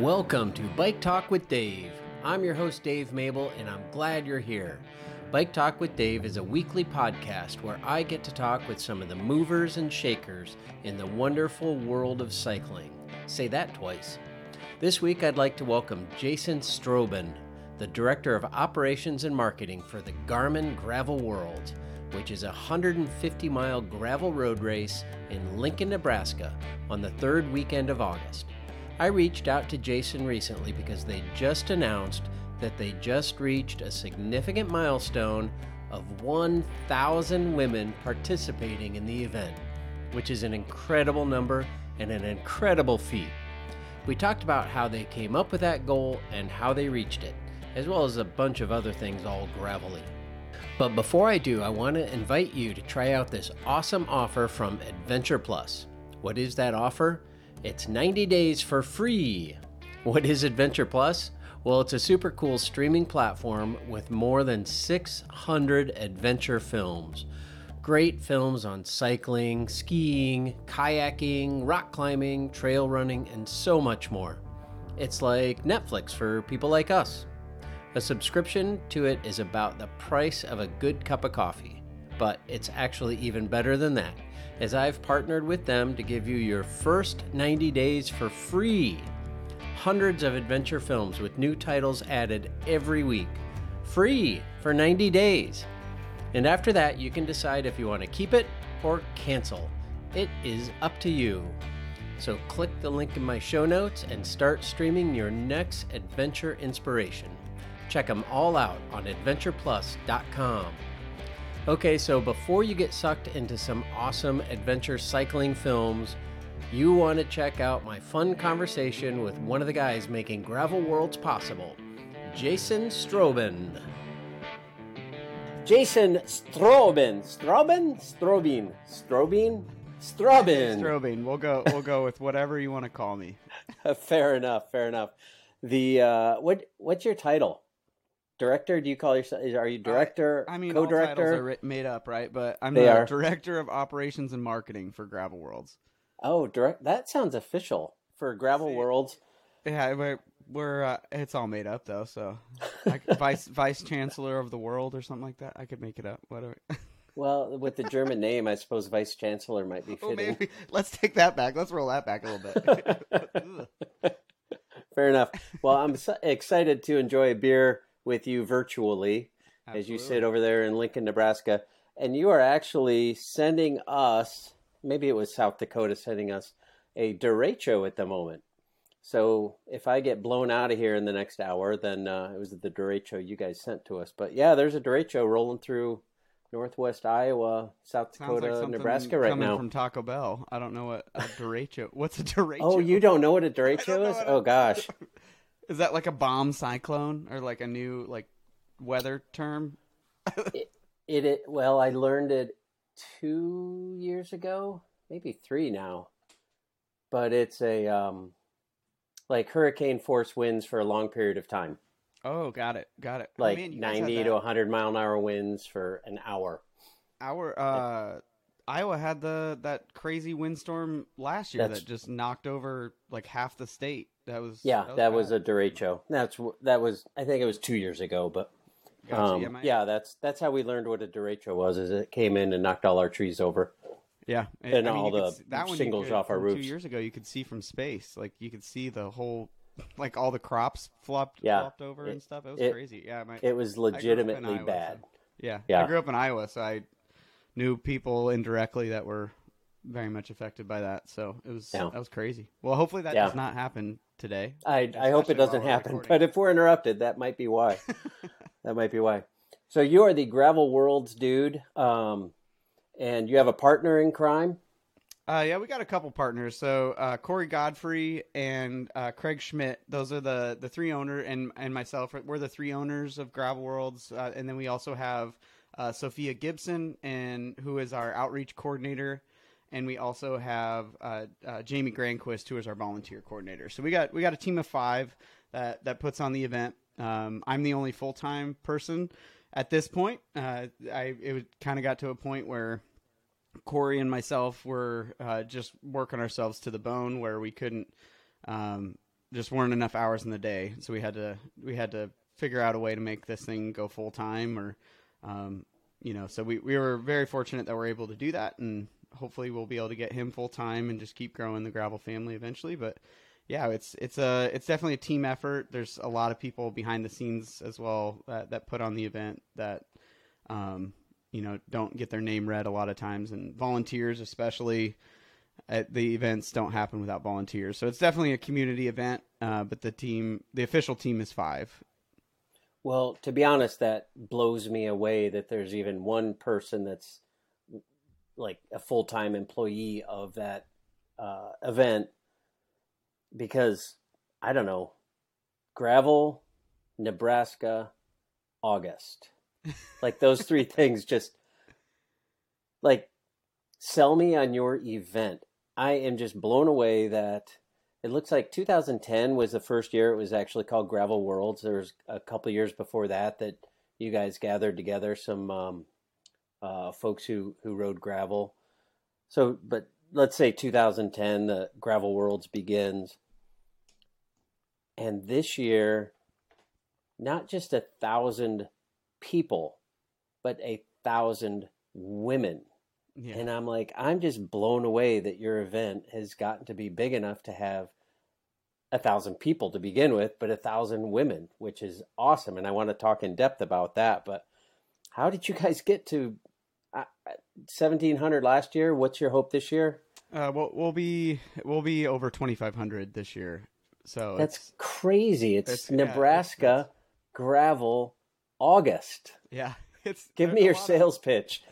Welcome to Bike Talk with Dave. I'm your host, Dave Mable, and I'm glad you're here. Bike Talk with Dave is a weekly podcast where I get to talk with some of the movers and shakers in the wonderful world of cycling. Say that twice. This week, I'd like to welcome Jason Strohbehn, the Director of Operations and Marketing for the Garmin Gravel World, which is a 150 mile gravel road race in Lincoln, Nebraska on the third weekend of August. I reached out to Jason recently because they just announced that they just reached a significant milestone of 1,000 women participating in the event, which is an incredible number and an incredible feat. We talked about how they came up with that goal and how they reached it, as well as a bunch of other things all gravelly. But before I do, I want to invite you to try out this awesome offer from Adventure Plus. What is that offer? It's 90 days for free. What is Adventure Plus? Well, it's a super cool streaming platform with more than 600 adventure films. Great films on cycling, skiing, kayaking, rock climbing, trail running, and so much more. It's like Netflix for people like us. A subscription to it is about the price of a good cup of coffee, but it's actually even better than that as I've partnered with them to give you your first 90 days for free. Hundreds of adventure films with new titles added every week. Free for 90 days. And after that, you can decide if you want to keep it or cancel. It is up to you. So click the link in my show notes and start streaming your next adventure inspiration. Check them all out on adventureplus.com. Okay, so before you get sucked into some awesome adventure cycling films, you want to check out my fun conversation with one of the guys making gravel worlds possible, Jason Strohbehn. Jason Strobin. Strobin? Strobin. Strobin? Strobin. Strobin. We'll go. We'll go with whatever you want to call me. fair enough. Fair enough. The uh, what? What's your title? Director? Do you call yourself? Are you director? I mean, co-director? all titles are made up, right? But I'm They the are. director of operations and marketing for Gravel Worlds. Oh, direct. That sounds official for Gravel See. Worlds. Yeah, we're, we're uh, it's all made up though. So, I, vice vice chancellor of the world or something like that. I could make it up. Whatever. Well, with the German name, I suppose vice chancellor might be oh, fitting. maybe let's take that back. Let's roll that back a little bit. Fair enough. Well, I'm excited to enjoy a beer with you virtually as you sit over there in Lincoln, Nebraska, and you are actually sending us. Maybe it was South Dakota sending us a derecho at the moment. So if I get blown out of here in the next hour, then uh, it was the derecho you guys sent to us. But yeah, there's a derecho rolling through northwest Iowa, South Sounds like Dakota, Nebraska right coming now. from Taco Bell. I don't know what a derecho. What's a derecho? Oh, you don't know what a derecho is? Oh gosh. Is that like a bomb cyclone or like a new like weather term? it, it well i learned it two years ago maybe three now but it's a um like hurricane force winds for a long period of time Oh, got it, got it. Oh, like man, had 90 that. to 100 mile an hour winds for an hour Our uh, Iowa had the that crazy windstorm last year That's- that just knocked over like half the state. That was yeah that was, bad. a derecho that's that was i think it was two years ago but Gotcha. um, yeah, my- yeah that's that's how we learned what a derecho was is it came in and knocked all our trees over yeah. and I mean, all the s- that shingles could- off our roofs. Two years ago, you could see from space, like you could see the whole, like all the crops flopped, Yeah. flopped over It- and stuff. It was it- crazy. Yeah, my, it was legitimately Iowa, bad so- yeah, Yeah. I grew up in Iowa, so I knew people indirectly that were very much affected by that. So it was Yeah. that was crazy. Well, hopefully that Yeah. does not happen today. I, I hope it doesn't happen, recording. but if we're interrupted, that might be why. that might be why. So you are the Gravel Worlds dude, um, and you have a partner in crime. Uh, yeah, we got a couple partners. So uh, Corey Godfrey and uh, Craig Schmidt. Those are the the three owner and and myself. We're the three owners of Gravel Worlds. Uh, and then we also have uh, Sofia Gibson, and who is our outreach coordinator. And we also have uh, uh, Jamie Granquist, who is our volunteer coordinator. So we got we got a team of five that that puts on the event. Um, I'm the only full time person at this point. Uh, I it kind of got to a point where Corey and myself were uh, just working ourselves to the bone where we couldn't um, just weren't enough hours in the day, so we had to we had to figure out a way to make this thing go full time, or um, you know, so we we were very fortunate that we're able to do that, and hopefully we'll be able to get him full time and just keep growing the gravel family eventually. But yeah, it's it's a it's definitely a team effort. There's a lot of people behind the scenes as well that, that put on the event that um, you know don't get their name read a lot of times, and volunteers especially at the events don't happen without volunteers. So it's definitely a community event, uh, but the team, the official team is five. Well, to be honest, that blows me away that there's even one person that's like a full time employee of that uh, event because I don't know, gravel, Nebraska, August. like those three things just like sell me on your event. I am just blown away that it looks like 2010 was the first year it was actually called Gravel Worlds. There was a couple years before that that you guys gathered together some um, uh, folks who who rode gravel. So, but let's say 2010, the Gravel Worlds begins, and this year, not just a thousand people, but a thousand women yeah. And I'm like, I'm just blown away that your event has gotten to be big enough to have a thousand people to begin with, but a thousand women, which is awesome. And I want to talk in depth about that. But how did you guys get to uh, 1700 last year? What's your hope this year? Uh, we'll, we'll be we'll be over 2500 this year. So that's crazy. It's, it's Nebraska yeah, it's, it's... gravel August. Yeah, it's give me your sales of... pitch.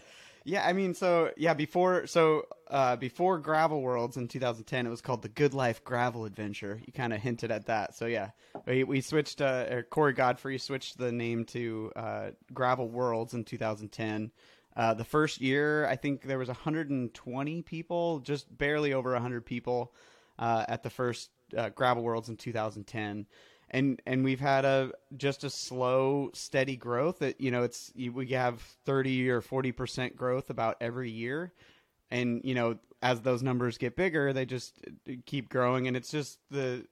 Yeah, I mean, so yeah, before so uh, before Gravel Worlds in 2010, it was called the Good Life Gravel Adventure. You kind of hinted at that, so yeah, we, we switched. Uh, Corey Godfrey switched the name to uh, Gravel Worlds in 2010. Uh, the first year, I think there was 120 people, just barely over 100 people uh, at the first uh, Gravel Worlds in 2010 and and we've had a just a slow steady growth that you know it's we have 30 or 40 percent growth about every year. And you know as those numbers get bigger they just uh, keep growing. And it's just the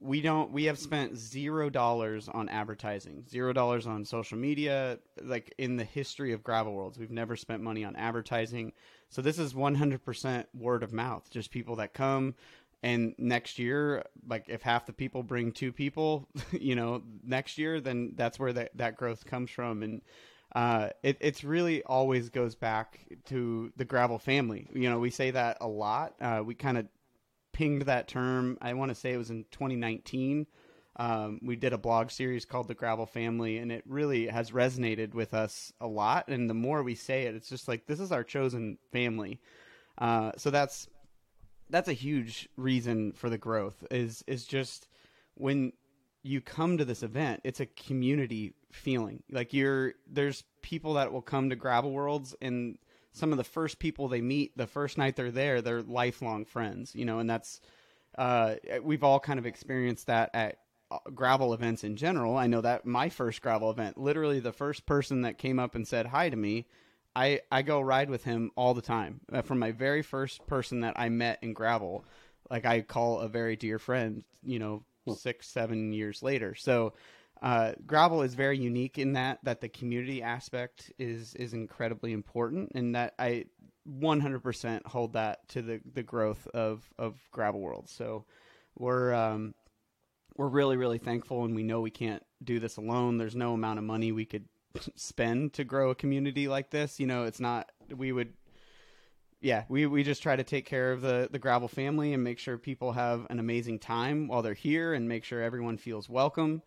we don't we have spent zero dollars on advertising zero dollars on social media like in the history of gravel worlds. We've never spent money on advertising. So this is 100% word of mouth just people that come and next year like if half the people bring two people you know next year then that's where that, that growth comes from. And uh, it it's really always goes back to the gravel family. You know we say that a lot. Uh, we kind of pinged that term i want to say it was in 2019 um, we did a blog series called the gravel family and it really has resonated with us a lot. And the more we say it it's just like this is our chosen family. Uh, so that's that's a huge reason for the growth is is just when you come to this event it's a community feeling. Like you're there's people that will come to gravel worlds and some of the first people they meet the first night they're there they're lifelong friends you know and that's uh, we've all kind of experienced that at uh, gravel events in general. I know that my first gravel event literally the first person that came up and said hi to me I I go ride with him all the time. Uh, from my very first person that I met in gravel, like I call a very dear friend. You know, six seven years later. So. Uh, gravel is very unique in that that the community aspect is is incredibly important, and that I 100% hold that to the the growth of of gravel world. So we're um, we're really really thankful, and we know we can't do this alone. There's no amount of money we could spend to grow a community like this. You know, it's not we would yeah, we, we just try to take care of the, the gravel family and make sure people have an amazing time while they're here and make sure everyone feels welcome.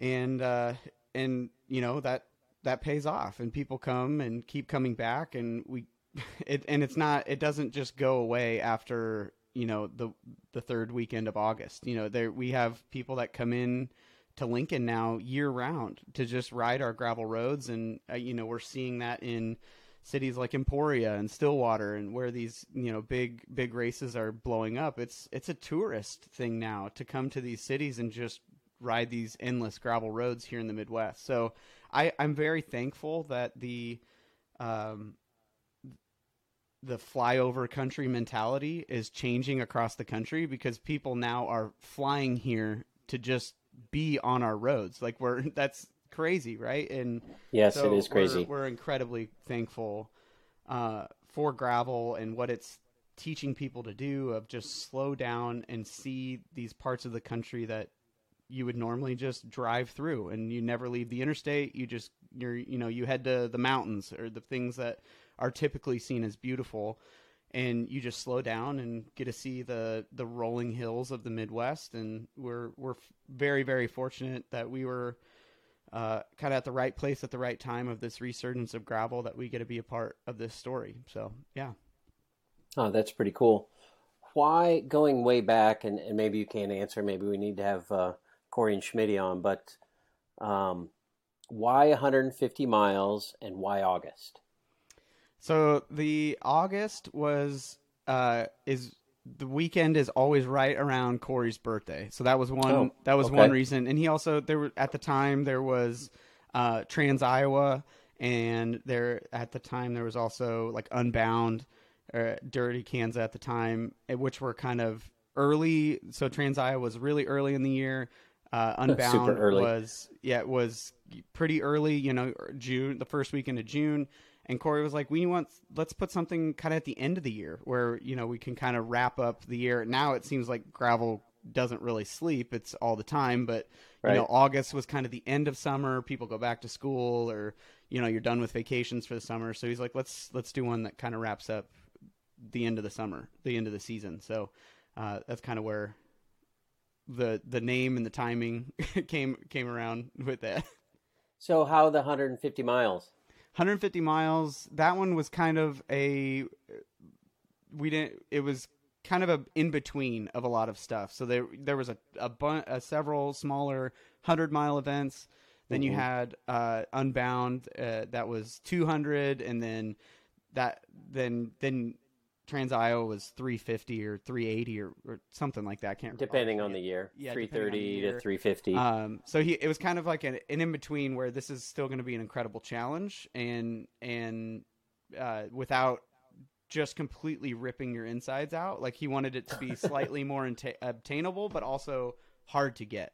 And uh, and you know that that pays off and people come and keep coming back and we it and it's not it doesn't just go away after you know the the third weekend of August. You know, there we have people that come in to Lincoln now year round to just ride our gravel roads, and uh, you know we're seeing that in cities like Emporia and Stillwater, and where these you know big big races are blowing up. It's it's a tourist thing now to come to these cities and just ride these endless gravel roads here in the Midwest. So I, I'm very thankful that the um, the flyover country mentality is changing across the country because people now are flying here to just be on our roads. Like we're that's crazy, right? And yes, so it is crazy. We're, we're incredibly thankful uh, for gravel and what it's teaching people to do of just slow down and see these parts of the country that you would normally just drive through and you never leave the interstate you just you're you know you head to the mountains or the things that are typically seen as beautiful and you just slow down and get to see the the rolling hills of the Midwest and we're we're very very fortunate that we were uh, kind of at the right place at the right time of this resurgence of gravel that we get to be a part of this story so yeah Oh, that's pretty cool. Why going way back, and, and maybe you can't answer, maybe we need to have uh, Corey and Schmidt on, but um, why 150 miles and why August? So the August was uh, is the weekend is always right around Corey's birthday. So that was one Oh, that was okay. one reason. And he also there were at the time there was uh, Trans Iowa and there at the time there was also like Unbound uh, Dirty Kansas at the time, eh, which were kind of early. So Trans Iowa was really early in the year. Uh, Unbound was yeah, it was pretty early. You know, June, the first weekend of June. And Corey was like, "We want let's put something kind of at the end of the year where you know we can kind of wrap up the year." Now it seems like gravel doesn't really sleep; it's all the time. But you Right. know, August was kind of the end of summer. People go back to school, or you know, you're done with vacations for the summer. So he's like, "Let's let's do one that kind of wraps up the end of the summer, the end of the season." So uh, that's kind of where the the name and the timing came came around with that. So, how the 150 miles? 150 miles. That one was kind of a we didn't. It was kind of a in between of a lot of stuff. So there there was a a, bun, a several smaller 100 mile events. Then you Mhm. had uh, Unbound uh, that was 200, and then that then then Trans Iowa was 350 or 380 or, or something like that. I can't remember. Depending on the year, Yeah, on the 330 to 350. Um, so he it was kind of like an, an in between where this is still going to be an incredible challenge and and uh, without just completely ripping your insides out. Like he wanted it to be slightly more inta- obtainable, but also hard to get.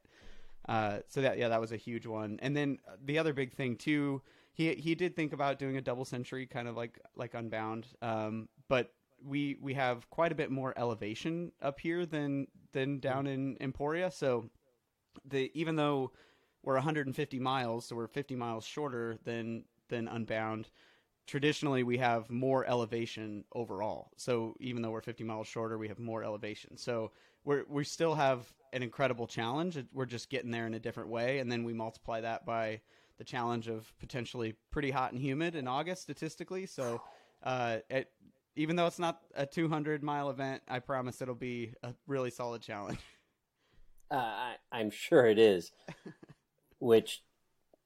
Uh, so that yeah, that was a huge one. And then the other big thing too, he he did think about doing a double century, kind of like like Unbound. Um, but we we have quite a bit more elevation up here than than down in Emporia. So the even though we're 150 miles, so we're 50 miles shorter than than Unbound. Traditionally, we have more elevation overall. So even though we're 50 miles shorter, we have more elevation. So we're we still have an incredible challenge. We're just getting there in a different way, and then we multiply that by the challenge of potentially pretty hot and humid in August statistically. So uh, it, even though it's not a 200 mile event, I promise it'll be a really solid challenge. Uh, I, I'm sure it is. Which,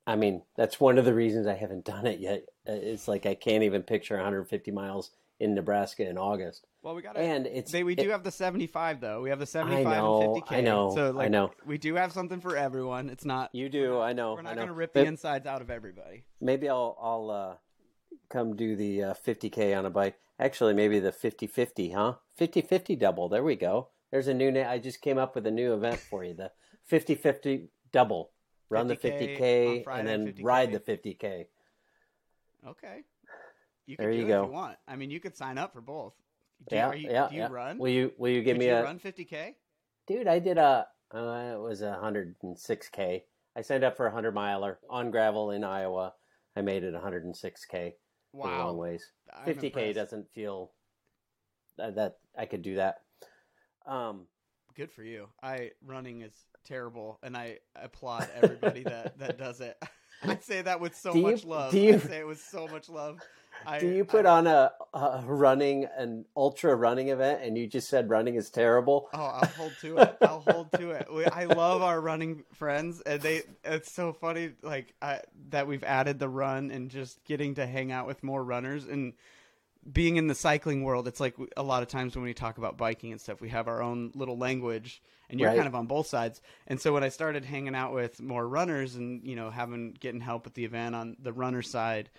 I mean, that's one of the reasons I haven't done it yet. Uh, It's like I can't even picture 150 miles in Nebraska in August. Well, we got And it's They, we do it- have the 75 though. We have the 75 know, and 50k. I know, So I like, know. we do have something for everyone. It's not. You do, I know. We're not going to rip But the insides out of everybody. Maybe I'll I'll uh, come do the uh, 50k on a bike. Actually, maybe the 50-50, huh? 50-50 double. There we go. There's a new name. I just came up with a new event for you. The 50-50 double. Run the 50K 50k Friday, and then 50K. ride the 50k. Okay. You There can you go. you want. I mean, you could sign up for both. Do Yeah, you, you, yeah, do you yeah. run? Will you will you give Could me you a run 50k? dude? I did a uh, it was a 106k. I signed up for a hundred miler on gravel in Iowa. I made it 106k. A long Wow. ways. 50k doesn't feel that, that I could do that. Um, Good for you. I running is terrible, and I applaud everybody that that does it. I say that with so Do you- much love. you- I say it with so much love. I, do you put I, on a, a running an ultra running event and you just said running is terrible? Oh, I'll hold to it. I'll hold to it. We, I love our running friends, and they. It's so funny, like I, that we've added the run and just getting to hang out with more runners and being in the cycling world. It's like a lot of times when we talk about biking and stuff, we have our own little language, and you're Right. kind of on both sides. And so when I started hanging out with more runners and you know having getting help at the event on the runner side,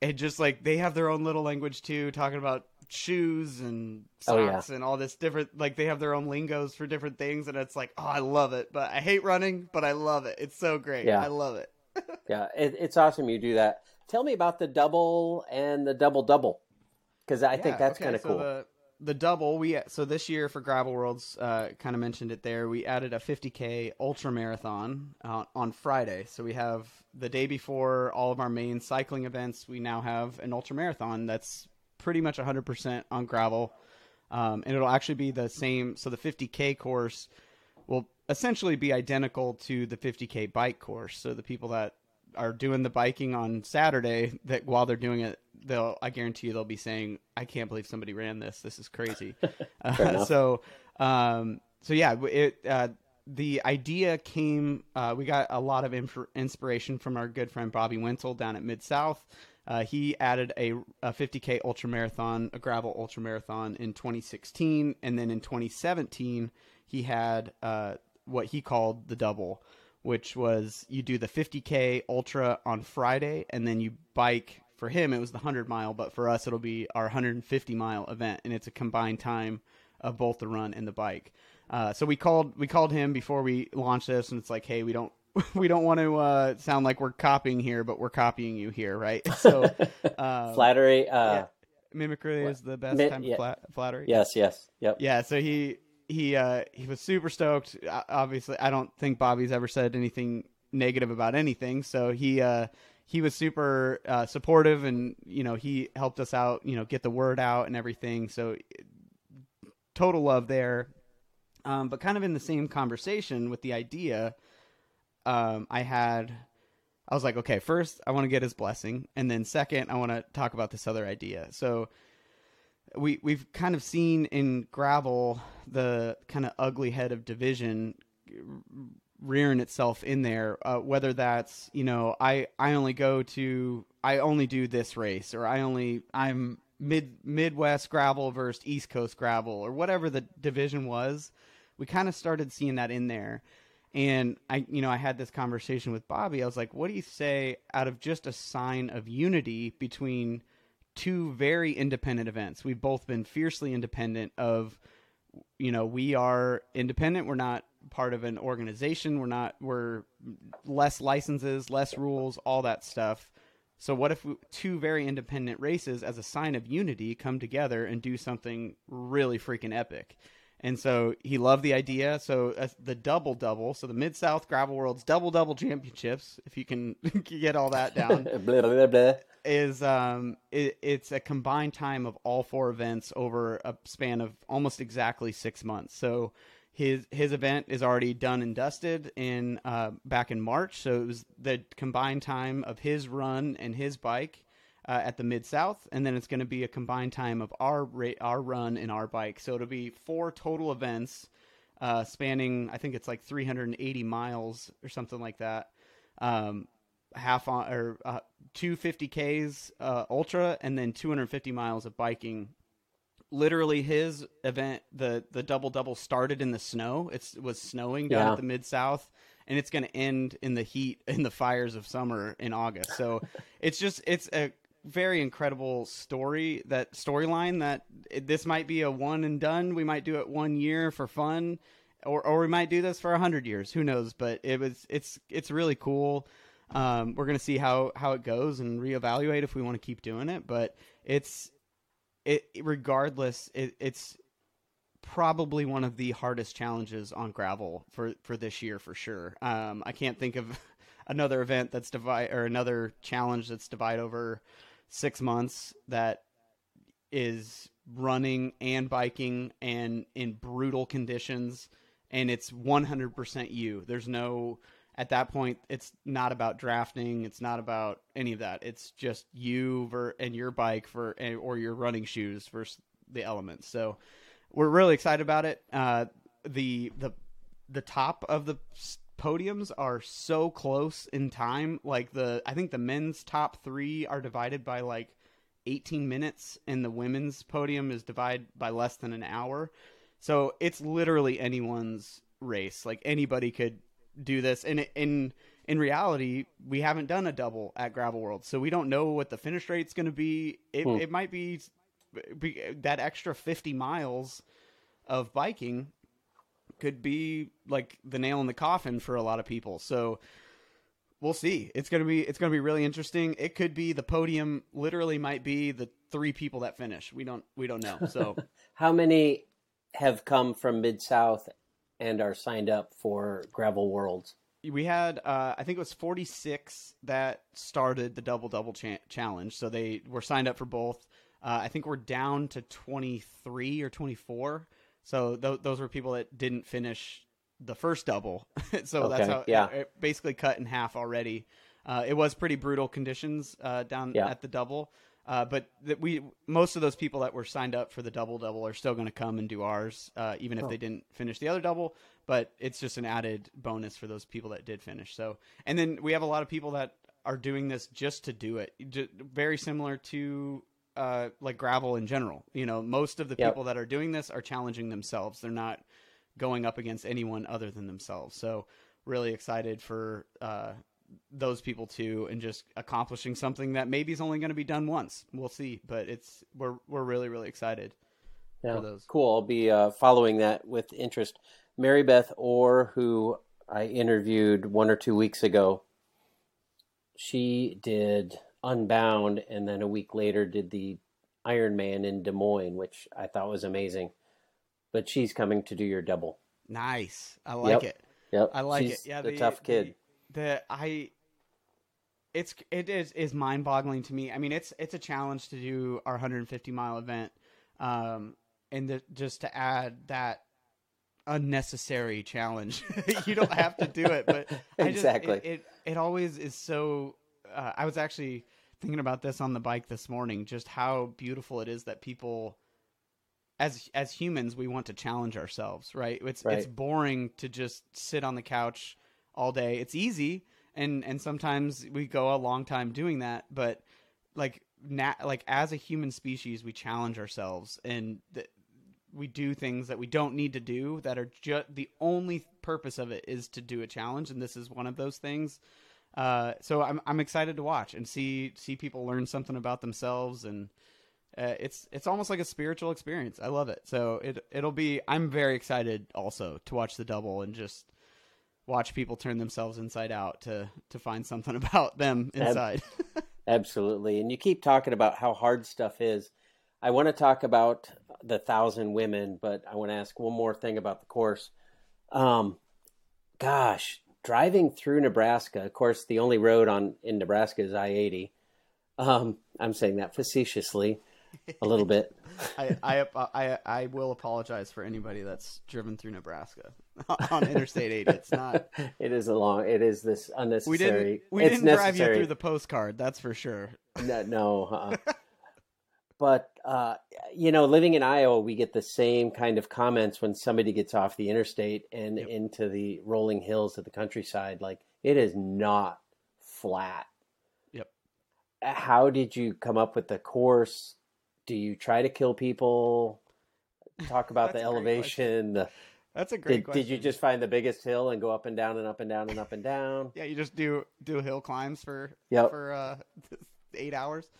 it just like they have their own little language too, talking about shoes and Oh, yeah. socks and all this different like they have their own lingos for different things and it's like oh I love it but I hate running but I love it it's so great Yeah. I love it Yeah, it, it's awesome you do that. Tell me about the double and the double double, because I think that's okay, kind of so cool. The, the double we so this year for Gravel Worlds, uh, kind of mentioned it there. We added a 50k ultra marathon uh, on Friday. So we have the day before all of our main cycling events. We now have an ultra marathon that's pretty much 100% on gravel, um, and it'll actually be the same. So the 50k course will essentially be identical to the 50k bike course. So the people that are doing the biking on Saturday, that while they're doing it, they'll I guarantee you they'll be saying, "I can't believe somebody ran this. This is crazy." uh, so, um, so yeah, it uh, the idea came. Uh, we got a lot of inf- inspiration from our good friend Bobby Wintle down at Mid South. Uh, he added a, a 50k ultra marathon, a gravel ultra marathon in 2016, and then in 2017 he had uh, what he called the double, which was you do the 50k ultra on Friday, and then you bike. For him, it was the 100 mile, but for us, it'll be our 150 mile event, and it's a combined time of both the run and the bike. Uh, so we called we called him before we launched this, and it's like, hey, we don't we don't want to uh, sound like we're copying here, but we're copying you here, right? So um, Flattery. Uh, yeah. mimicry is the best Mi- time yeah. flat, flattery. Yes, yes, yep. Yeah, so he he uh, he was super stoked. Uh, Obviously, I don't think Bobby's ever said anything negative about anything. So he uh, he was super uh, supportive, and you know he helped us out. You know, get the word out and everything. So total love there. Um, but kind of in the same conversation with the idea, um, I had. I was like, okay, first I want to get his blessing, and then second I want to talk about this other idea. So we we've kind of seen in gravel the kind of ugly head of division rearing itself in there uh, whether that's you know i i only go to i only do this race or i only i'm mid midwest gravel versus east coast gravel or whatever the division was we kind of started seeing that in there and i you know i had this conversation with bobby i was like what do you say out of just a sign of unity between two very independent events. We've both been fiercely independent of you know, we are independent. We're not part of an organization. We're not we're less licenses, less rules, all that stuff. So what if two very independent races as a sign of unity come together and do something really freaking epic? And so he loved the idea. So uh, the double double, so the Mid South Gravel Worlds double double championships, if you can get all that down, blah, blah, blah. is um it, it's a combined time of all four events over a span of almost exactly six months so his his event is already done and dusted in uh back in march. So it was the combined time of his run and his bike uh, at the mid south and then it's going to be a combined time of our ra- our run and our bike. So it'll be four total events uh spanning i think it's like 380 miles or something like that. Um half on or uh, 250ks uh, ultra and then 250 miles of biking literally his event the the double double started in the snow. It's, it was snowing down Yeah. at the mid south and it's going to end in the heat in the fires of summer in august. So it's just it's a very incredible story that storyline that it, this might be a one and done. We might do it one year for fun or or we might do this for a hundred years. Who knows? But it was it's it's really cool. Um, we're gonna see how how it goes and reevaluate if we want to keep doing it. But it's it regardless. It, it's probably one of the hardest challenges on gravel for for this year for sure. Um, I can't think of another event that's divide or another challenge that's divide over six months that is running and biking and in brutal conditions and it's 100% you there's no at that point it's not about drafting it's not about any of that. It's just you ver- and your bike for or your running shoes versus the elements. So we're really excited about it. Uh, the the the top of the podiums are so close in time. Like the i think the men's top three are divided by like 18 minutes and the women's podium is divided by less than an hour. So it's literally anyone's race. Like anybody could do this and in in reality we haven't done a double at gravel world so we don't know what the finish rate's going to be it, Hmm. it might be be, that extra 50 miles of biking could be like the nail in the coffin for a lot of people. So we'll see. It's gonna be it's gonna be really interesting. It could be the podium. Literally, might be the three people that finish. We don't we don't know. So how many have come from Mid South and are signed up for Gravel Worlds? We had uh, I think it was 46 that started the double double cha- challenge. So they were signed up for both. Uh, I think we're down to 23 or 24 so th- those were people that didn't finish the first double. so okay, that's how yeah. it, it, basically cut in half already. Uh, it was pretty brutal conditions uh, down yeah. at the double. Uh, but that we most of those people that were signed up for the double double are still going to come and do ours, uh, even if oh. they didn't finish the other double. But it's just an added bonus for those people that did finish. So, and then we have a lot of people that are doing this just to do it. Just very similar to uh, like gravel in general. You know, most of the yep. people that are doing this are challenging themselves. They're not going up against anyone other than themselves. So really excited for uh, those people too, and just accomplishing something that maybe is only going to be done once. We'll see, but it's we're we're really really excited. Yeah, for those. cool. I'll be uh, following that with interest. Mary Beth Orr, who I interviewed one or two weeks ago, she did Unbound, and then a week later did the Iron Man in Des Moines, which I thought was amazing. But she's coming to do your double. Nice. I like yep. it. Yep. I like she's it. Yeah, the, the tough kid. The, the I it's it is is mind boggling to me. I mean, it's it's a challenge to do our 150 mile event, um, and the, just to add that unnecessary challenge. you don't have to do it, but exactly just, it, it, it always is so uh, I was actually thinking about this on the bike this morning. Just how beautiful it is that people, as as humans, we want to challenge ourselves. Right? It's right. it's boring to just sit on the couch all day. It's easy, and and sometimes we go a long time doing that. But like na- like as a human species, we challenge ourselves, and th- we do things that we don't need to do that are just the only purpose of it is to do a challenge and this is one of those things uh, so I'm I'm excited to watch and see see people learn something about themselves and uh, it's it's almost like a spiritual experience. I love it. So it it'll be. I'm very excited also to watch the double and just watch people turn themselves inside out to to find something about them inside. Absolutely. And you keep talking about how hard stuff is. I want to talk about the thousand women, but I want to ask one more thing about the course. Um, gosh, driving through Nebraska, of course, the only road on in Nebraska is I eighty. Um, I'm saying that facetiously, a little bit. I, I, I I will apologize for anybody that's driven through Nebraska on Interstate 80. It's not. It is a long. It is this unnecessary. We didn't. We didn't necessary. drive you through the postcard. That's for sure. No, no. Uh, but uh, you know, living in Iowa, we get the same kind of comments when somebody gets off the interstate and yep. into the rolling hills of the countryside. Like it is not flat. Yep. How did you come up with the course? Do you try to kill people? Talk about the elevation. That's a great did, question. Did you just find the biggest hill and go up and down and up and down and up and down? yeah, you just do do hill climbs for yep. for uh, eight hours.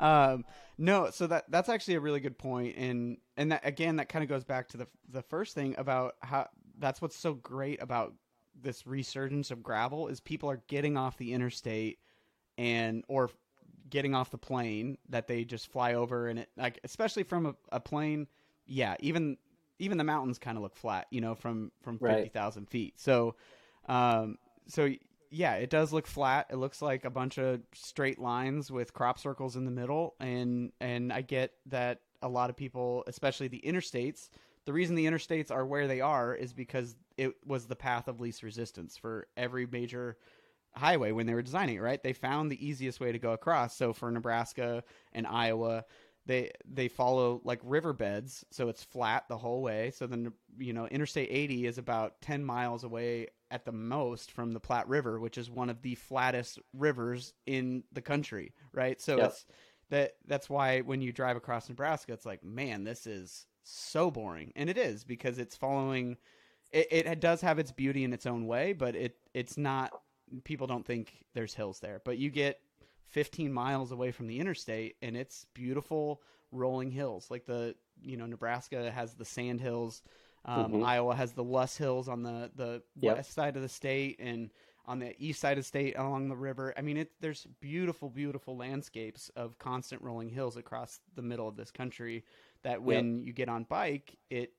Um, no, so that that's actually a really good point, and and that again, that kind of goes back to the the first thing about how that's what's so great about this resurgence of gravel is people are getting off the interstate and or getting off the plane that they just fly over and it like especially from a, a plane yeah even even the mountains kind of look flat you know from from 50,000 right. feet so um so yeah, it does look flat. It looks like a bunch of straight lines with crop circles in the middle, and and I get that a lot of people, especially the interstates, the reason the interstates are where they are is because it was the path of least resistance for every major highway when they were designing it. Right, they found the easiest way to go across. So for Nebraska and Iowa, they they follow like riverbeds, so it's flat the whole way. So then you know Interstate 80 is about 10 miles away at the most from the Platte River, which is one of the flattest rivers in the country, right? So yep. it's that that's why when you drive across Nebraska, it's like, man, this is so boring, and it is because it's following. It, it does have its beauty in its own way, but it it's not. People don't think there's hills there, but you get 15 miles away from the interstate, and it's beautiful rolling hills, like the you know Nebraska has the sand hills, um, Mhm. Iowa has the Loess Hills on the the Yep. west side of the state, and on the east side of the state along the river. I mean, it there's beautiful, beautiful landscapes of constant rolling hills across the middle of this country. That when you get on bike, it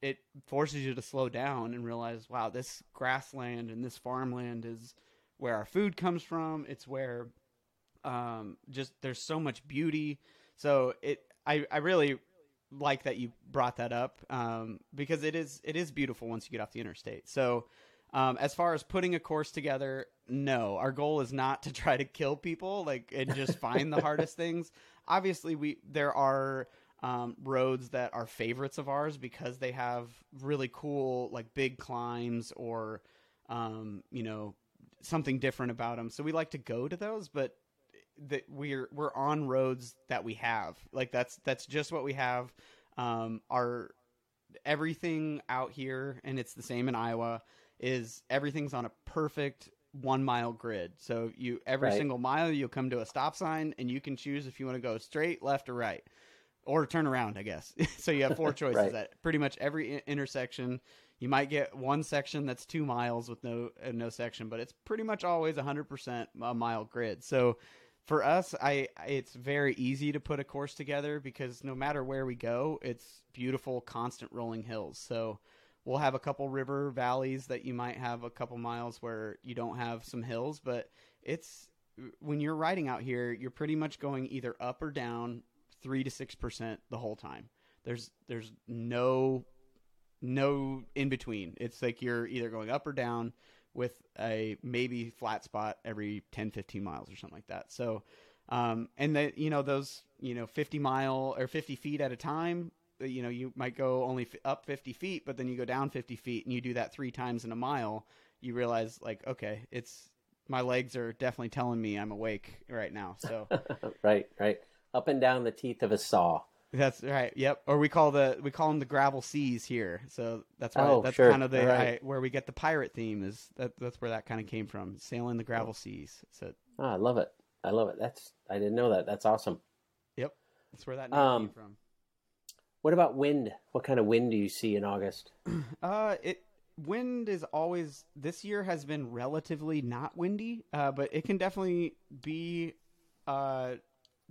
it forces you to slow down and realize, wow, this grassland and this farmland is where our food comes from. It's where um, just there's so much beauty. So it, I, I really like that you brought that up um, because it is it is beautiful once you get off the interstate. So um, as far as putting a course together, no, our goal is not to try to kill people like and just find the hardest things. Obviously, we there are um, roads that are favorites of ours because they have really cool like big climbs or um, you know something different about them. So we like to go to those, but that we're we're on roads that we have. Like that's that's just what we have. Um, our everything out here, and it's the same in Iowa. Is everything's on a perfect one mile grid. So you every Right. single mile you'll come to a stop sign, and you can choose if you want to go straight, left, or right, or turn around. I guess. so you have four choices Right. at pretty much every intersection. You might get one section that's two miles with no uh, no section, but it's pretty much always 100% a mile grid. So for us, I it's very easy to put a course together because no matter where we go, it's beautiful, constant rolling hills. So we'll have a couple river valleys that you might have a couple miles where you don't have some hills, but it's when you're riding out here, you're pretty much going either up or down three to six percent the whole time. There's there's no no in between. It's like you're either going up or down with a maybe flat spot every 10 15 miles or something like that. So um and that you know those you know 50 mile or 50 feet at a time uh, you know you might go only up 50 feet but then you go down 50 feet and you do that three times in a mile you realize like okay it's my legs are definitely telling me i'm awake right now so right, right. Up and down the teeth of a saw. That's right. Yep. Or we call the we call them the gravel seas here. So that's why Oh, that's sure. kind of the right. I, where we get the pirate theme is that that's where that kind of came from. Sailing the gravel seas. So Ah, I love it. I love it. That's I didn't know that. That's awesome. yep, that's where that name Um, came from. What about wind? What kind of wind do you see in August? Uh, it wind is always this year has been relatively not windy, uh, but it can definitely be uh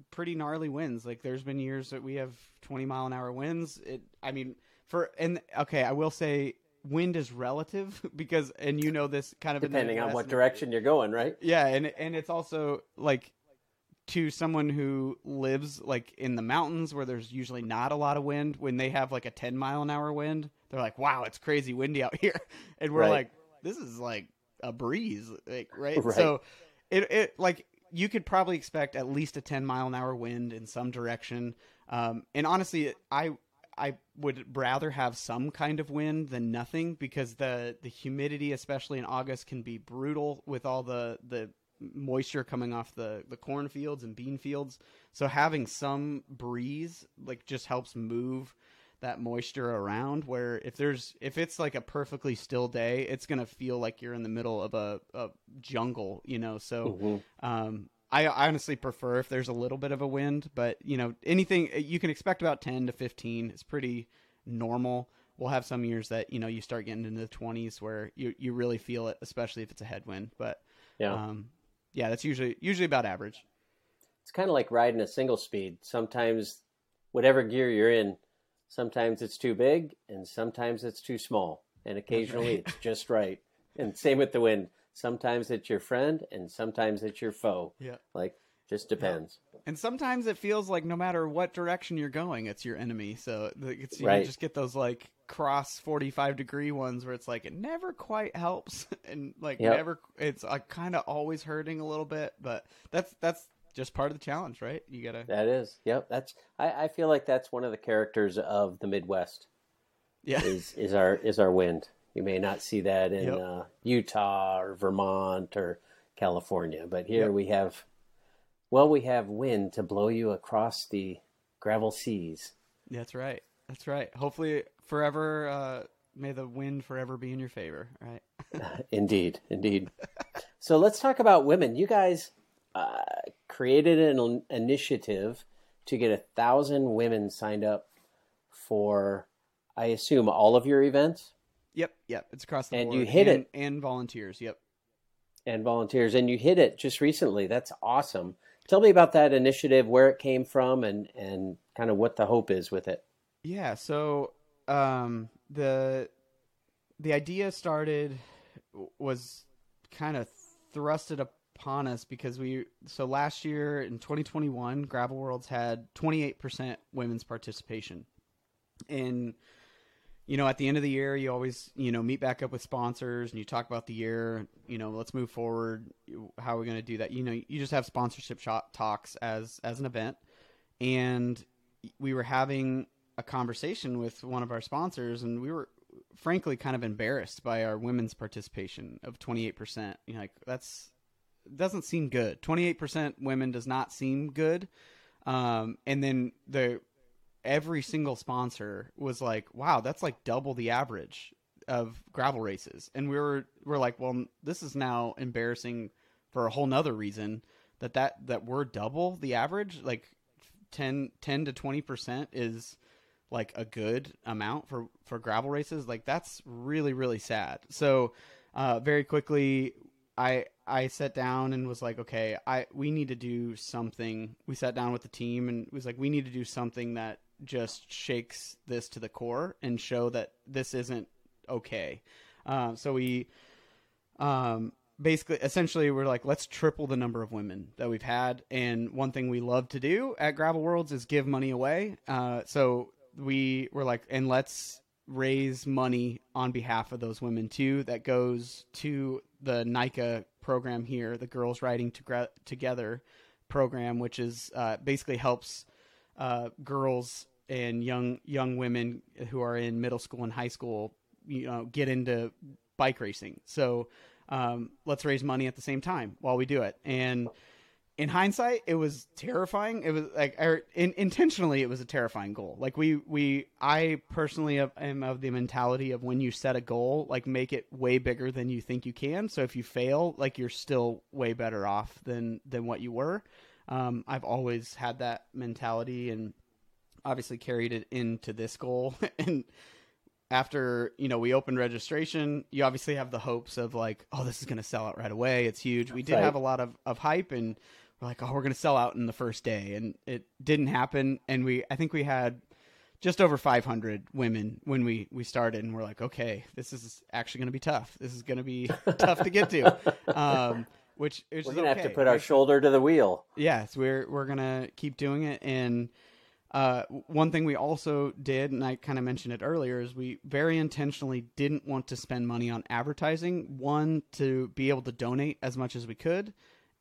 pretty gnarly winds. Like there's been years that we have 20 mile an hour winds. It, I mean, for and okay, I will say wind is relative because, and you know this kind of Depending on what direction you're going, right? Yeah, and and it's also like to someone who lives like in the mountains where there's usually not a lot of wind. When they have like a 10 mile an hour wind, they're like, "Wow, it's crazy windy out here," and we're Right. like, "This is like a breeze," like right. Right. So it it like you could probably expect at least a 10 mile an hour wind in some direction. Um, and honestly, I I would rather have some kind of wind than nothing because the the humidity, especially in August, can be brutal with all the the moisture coming off the the cornfields and bean fields. So having some breeze like just helps move that moisture around where if there's if it's like a perfectly still day it's going to feel like you're in the middle of a, a jungle you know so Mhm. um, I I honestly prefer if there's a little bit of a wind, but you know anything you can expect about ten to fifteen. It's pretty normal. We'll have some years that you know you start getting into the twenties where you you really feel it, especially if it's a headwind. But Yeah. um, yeah, that's usually usually about average. It's kind of like riding a single speed. Sometimes, whatever gear you're in, sometimes it's too big and sometimes it's too small. And occasionally it's just right. And same with the wind. Sometimes it's your friend and sometimes it's your foe. Yeah. Like, just depends. And sometimes it feels like no matter what direction you're going, it's your enemy. So it's you Right. just get those like cross forty five degree ones where it's like it never quite helps, and like Yep. never it's uh, like kind of always hurting a little bit. But that's that's just part of the challenge, right? You gotta That is. Yep. That's, I, I feel like that's one of the characters of the Midwest yeah is, is our, is our wind. You may not see that in Yep. uh, Utah or Vermont or California, but here Yep. we have, well, we have wind to blow you across the gravel seas. that's right. That's right. Hopefully, forever. uh May the wind forever be in your favor, right? Indeed, indeed. so let's talk about women. You guys uh, created an initiative to get a thousand women signed up for, I assume, all of your events. Yep, yep. It's across the And board. you hit and, it. and volunteers. Yep. and volunteers and you hit it just recently that's awesome tell me about that initiative where it came from and and kind of what the hope is with it Yeah, so um, the the idea started was kind of thrusted upon us because we so last year in 2021 Gravel Worlds had 28% women's participation. And you know, at the end of the year, you always, you know, meet back up with sponsors and you talk about the year, you know, let's move forward. How are we going to do that? You know, you just have sponsorship shot talks as as an event. And we were having a conversation with one of our sponsors and we were frankly kind of embarrassed by our women's participation of 28%. You know, like that's doesn't seem good. 28% women does not seem good. Um, and then the every single sponsor was like, "Wow, that's like double the average of gravel races." And we were we're like, "Well, this is now embarrassing for a whole nother reason that that that we're double the average, like 10, 10 to 20% is like a good amount for for gravel races. Like that's really really sad." So, uh, very quickly I I sat down and was like, okay, I we need to do something. We sat down with the team and was like, we need to do something that just shakes this to the core and show that this isn't okay. Um, so we um, basically essentially we're like let's triple the number of women that we've had and one thing we love to do at gravel worlds is give money away uh, so we were like and let's raise money on behalf of those women too that goes to the NICA program here the girls riding to together program which is uh, basically helps uh, girls and young young women who are in middle school and high school you know get into bike racing so um, let's raise money at the same time while we do it. And in hindsight, it was terrifying. It was like er, in, intentionally, it was a terrifying goal. Like we, we, I personally am of the mentality of when you set a goal, like make it way bigger than you think you can. So if you fail, like you're still way better off than than what you were. Um, I've always had that mentality and obviously carried it into this goal and after you know we opened registration you obviously have the hopes of like oh this is going to sell out right away it's huge we did Right. have a lot of, of hype and we're like oh we're going to sell out in the first day and it didn't happen and we i think we had just over 500 women when we we started and we're like okay this is actually going to be tough this is going to be tough to get to um which is we're gonna have to put our shoulder to the wheel yes, we're we're gonna keep doing it. And uh, one thing we also did, and I kind of mentioned it earlier, is we very intentionally didn't want to spend money on advertising. One, to be able to donate as much as we could,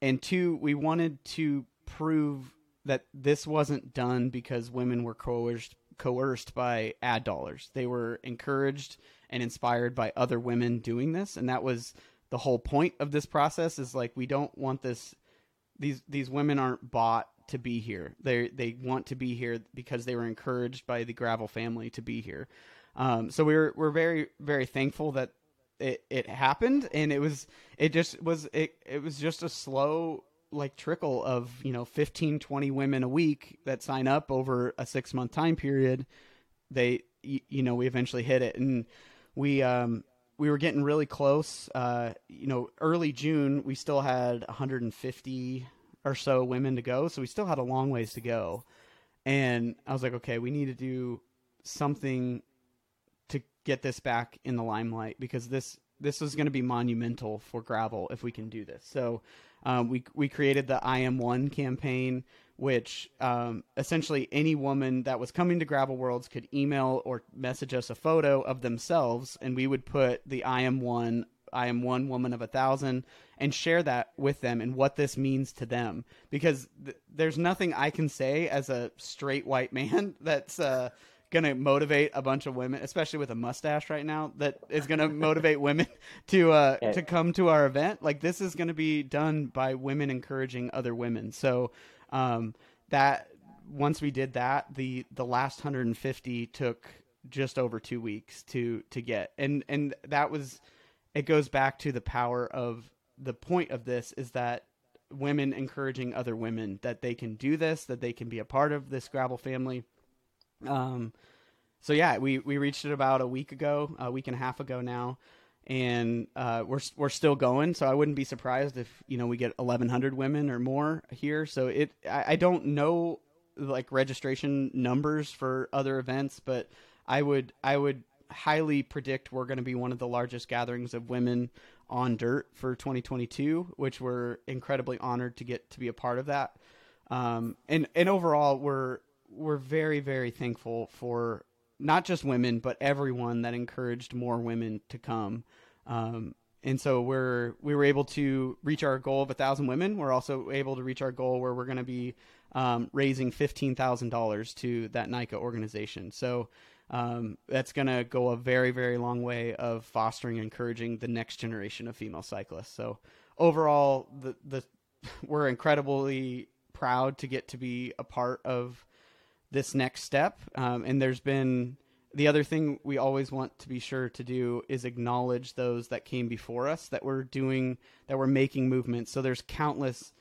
and two, we wanted to prove that this wasn't done because women were coerced coerced by ad dollars. They were encouraged and inspired by other women doing this, and that was the whole point of this process. Is like we don't want this these these women aren't bought to be here. They they want to be here because they were encouraged by the Gravel family to be here. Um, so we're we're very very thankful that it it happened, and it was it just was it it was just a slow like trickle of you know 15 20 women a week that sign up over a six month time period. They you know we eventually hit it and we um we were getting really close uh you know early june we still had 150 or so women to go so we still had a long ways to go. And i was like okay we need to do something get this back in the limelight because this this is going to be monumental for gravel if we can do this so um, we we created the I am one campaign, which um, essentially any woman that was coming to Gravel Worlds could email or message us a photo of themselves, and we would put the I am one, I am one woman of a thousand, and share that with them and what this means to them. Because th- there's nothing I can say as a straight white man that's. Uh, Gonna motivate a bunch of women, especially with a mustache right now, that is gonna motivate women to uh, Yeah. to come to our event. Like this is going to be done by women encouraging other women. So um, that once we did that, the the last 150 took just over two weeks to to get, and and that was it goes back to the power of the point of this is that women encouraging other women that they can do this, that they can be a part of this gravel family. Um, so yeah, we we reached it about a week ago, a week and a half ago now, and uh, we're we're still going. So I wouldn't be surprised if you know we get 1,100 women or more here. So it I, I don't know like registration numbers for other events, but I would I would highly predict we're going to be one of the largest gatherings of women on dirt for 2022, which we're incredibly honored to get to be a part of that. Um, and and overall, we're we're very very thankful for not just women but everyone that encouraged more women to come. Um, and so we're we were able to reach our goal of a thousand women. We're also able to reach our goal where we're going to be um, raising fifteen thousand dollars to that NICA organization. So um, that's going to go a very very long way of fostering and encouraging the next generation of female cyclists. So overall, the the we're incredibly proud to get to be a part of this next step. Um, and there's been the other thing we always want to be sure to do is acknowledge those that came before us that were doing that were making movements. So there's countless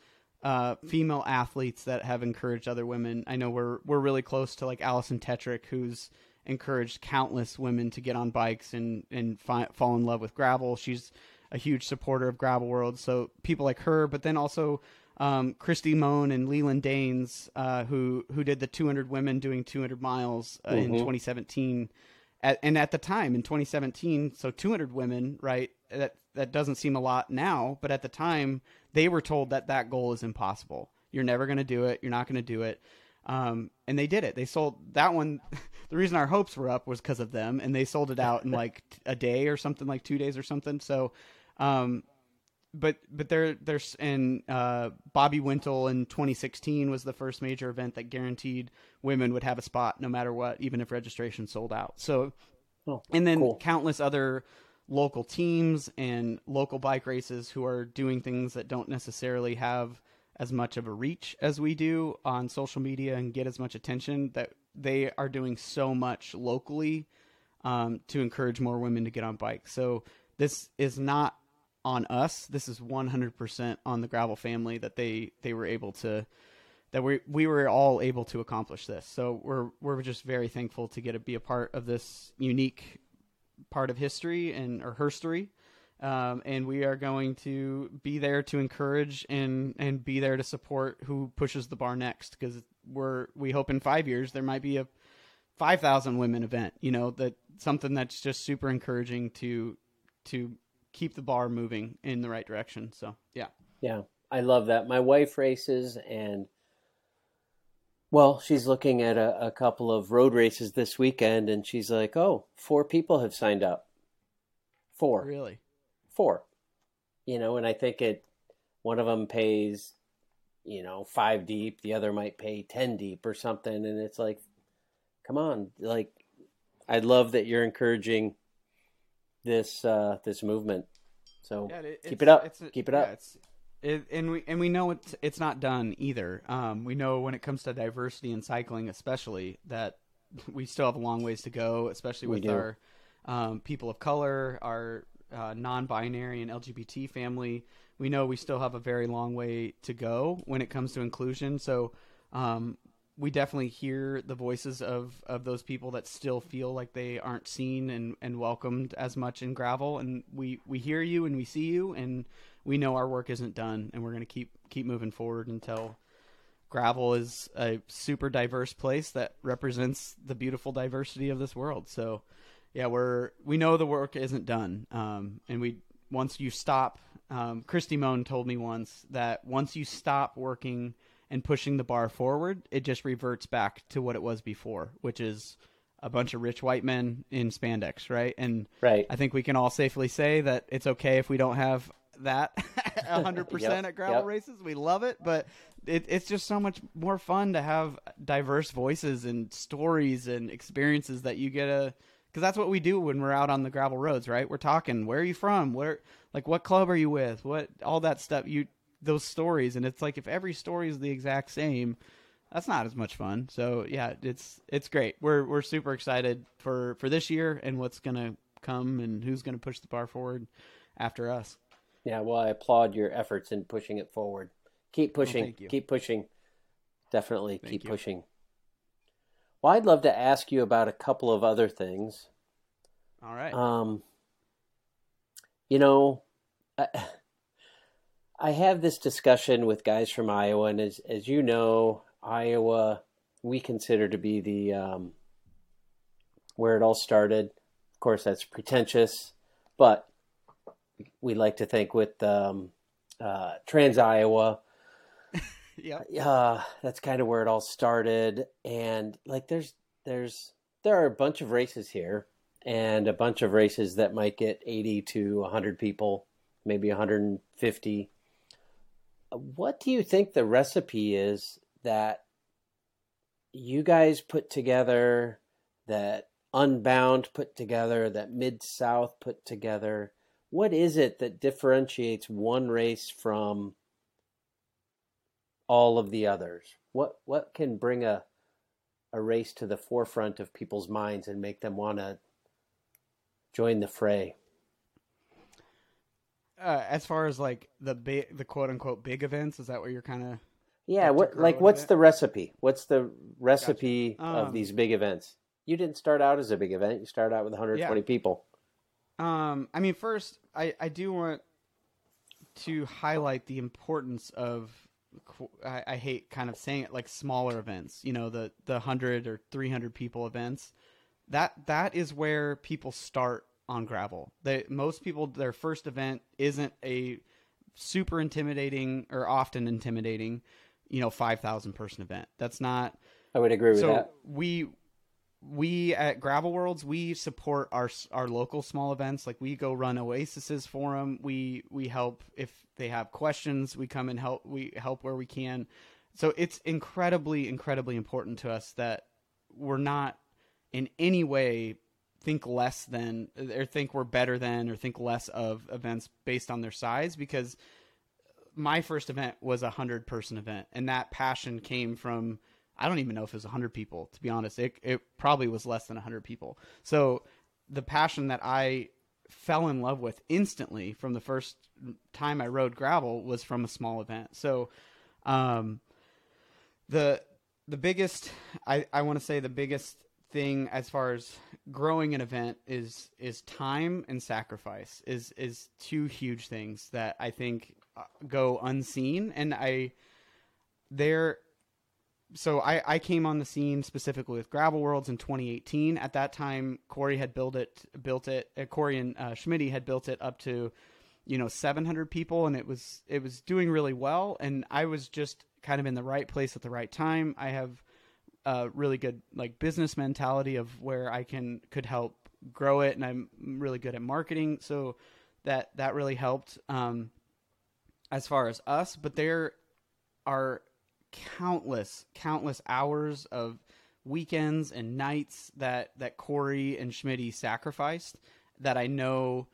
uh, female athletes that have encouraged other women. I know we're we're really close to like Alison Tetrick, who's encouraged countless women to get on bikes and and fi- fall in love with gravel. She's a huge supporter of Gravel World. So people like her, but then also um, Kristi Mohn and LeLan Dains, uh, who who did the 200 women doing 200 miles uh, mm-hmm. in 2017. At, and at the time in 2017, so 200 women, right? That that doesn't seem a lot now, but at the time they were told that that goal is impossible. You're never going to do it. You're not going to do it. Um, and they did it. They sold that one. the reason our hopes were up was because of them, and they sold it out in like a day or something, like two days or something. So, um, but but there there's and uh, Bobby Wintle in 2016 was the first major event that guaranteed women would have a spot no matter what, even if registration sold out. So, oh, and then cool. countless other local teams and local bike races who are doing things that don't necessarily have as much of a reach as we do on social media and get as much attention that they are doing so much locally um, to encourage more women to get on bikes. So this is not on us. This is 100% on the gravel family that they they were able to that we we were all able to accomplish this. So we're we're just very thankful to get to be a part of this unique part of history and or herstory. Um, and we are going to be there to encourage and and be there to support who pushes the bar next because we're we hope in five years there might be a five thousand women event. You know that something that's just super encouraging to to keep the bar moving in the right direction. So yeah, yeah, I love that. My wife races, and well, she's looking at a, a couple of road races this weekend, and she's like, "Oh, four people have signed up. Four, really? Four, you know." And I think it one of them pays, you know, five deep. The other might pay ten deep or something, and it's like, come on, like. I love that you're encouraging this uh, this movement. So yeah, it, keep it up. keep it yeah, up. It, and we and we know it's it's not done either. Um, we know when it comes to diversity in cycling, especially that we still have a long ways to go, especially with our um, people of color, our uh, non-binary and LGBT family. We know we still have a very long way to go when it comes to inclusion. So um, we definitely hear the voices of, of those people that still feel like they aren't seen and, and welcomed as much in gravel. And we, we hear you and we see you and we know our work isn't done and we're going to keep keep moving forward until gravel is a super diverse place that represents the beautiful diversity of this world. So yeah we're we know the work isn't done. Um, and we once you stop um, kristi mohn told me once that once you stop working – and pushing the bar forward, it just reverts back to what it was before, which is a bunch of rich white men in spandex, right? And right. I think we can all safely say that it's okay if we don't have that 100% yep, at gravel yep. races. We love it, but it, it's just so much more fun to have diverse voices and stories and experiences that you get a because that's what we do when we're out on the gravel roads, right? We're talking. Where are you from? Where, like, what club are you with? What all that stuff. You those stories and it's like if every story is the exact same that's not as much fun so yeah it's it's great we're we're super excited for for this year and what's gonna come and who's gonna push the bar forward after us yeah well i applaud your efforts in pushing it forward Keep pushing. you. keep pushing. Definitely Thank keep you. pushing. Well, I'd love to ask you about a couple of other things. All right. Um, you know, I, I have this discussion with guys from Iowa, and as as you know, Iowa we consider to be the um, where it all started. Of course, that's pretentious, but we like to think with um, uh, Trans Iowa yeah. uh, that's kind of where it all started. And like, there's there's there are a bunch of races here, and a bunch of races that might get 80 to 100 people, maybe 150. What do you think the recipe is that you guys put together, that Unbound put together, that Mid South put together? What is it that differentiates one race from all of the others? What what can bring a a race to the forefront of people's minds and make them want to join the fray? Uh, as far as like the big, the quote unquote big events, is that what you're kind of? Yeah, Like what like what's the recipe? What's the recipe of Um, these big events? You didn't start out as a big event. You started out with 120 people. Um, I mean, first, I I do want to highlight the importance of. I, I hate kind of saying it like smaller events. You know, the the hundred or three hundred people events. That that is where people start on gravel. They most people their first event isn't a super intimidating or often intimidating, you know, five thousand person event. That's not I would agree with so that. we we at Gravel Worlds we support our our local small events. Like we go run oases for them. We we help if they have questions. We come and help. We help where we can. So it's incredibly incredibly important to us that we're not in any way think less than or think we're better than or think less of events based on their size because my first event was a hundred person event and that passion came from I don't even know if it was 100 people, to be honest. It, it probably was less than 100 people. So the passion that I fell in love with instantly from the first time I rode gravel was from a small event. So um, the the biggest I, I want to say the biggest thing as far as growing an event is is time and sacrifice is is two huge things that I think uh, go unseen and I there so I, I came on the scene specifically with Gravel Worlds in 2018. At that time, Corey had built it, built it. Uh, Corey and uh, had built it up to, you know, 700 people, and it was it was doing really well. And I was just kind of in the right place at the right time. I have a really good like business mentality of where I can could help grow it, and I'm really good at marketing. So that that really helped um, as far as us. But there are countless, countless hours of weekends and nights that that Corey and Schmitty sacrificed that I know,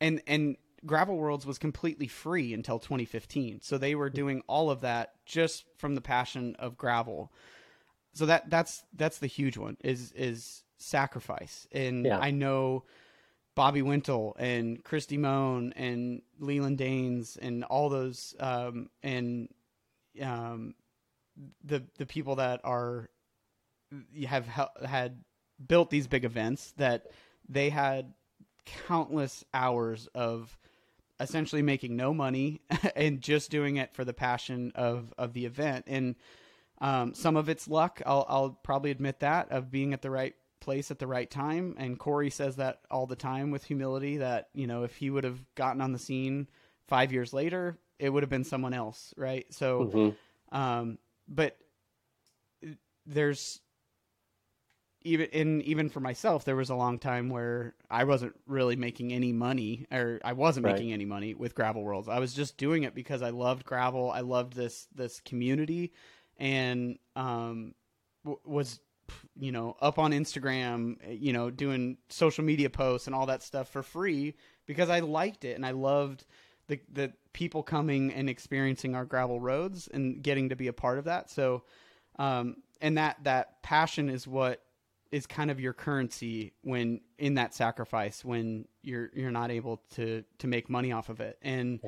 and and Gravel Worlds was completely free until 2015. So they were doing all of that just from the passion of gravel. So that that's that's the huge one is is sacrifice, and Yeah. I know. Bobby Wintle and Kristi Mohn and LeLan Dains and all those um, and um, the the people that are have had built these big events that they had countless hours of essentially making no money and just doing it for the passion of of the event and um, some of it's luck I'll, I'll probably admit that of being at the right place at the right time and corey says that all the time with humility that you know if he would have gotten on the scene five years later it would have been someone else right so Mhm. um, but there's even in even for myself, there was a long time where I wasn't really making any money, or I wasn't Right. making any money with Gravel Worlds. I was just doing it because I loved gravel. I loved this this community, and um, w- was you know up on Instagram, you know, doing social media posts and all that stuff for free because I liked it and I loved the the people coming and experiencing our gravel roads and getting to be a part of that. So, um, and that that passion is what is kind of your currency when in that sacrifice when you're you're not able to to make money off of it. And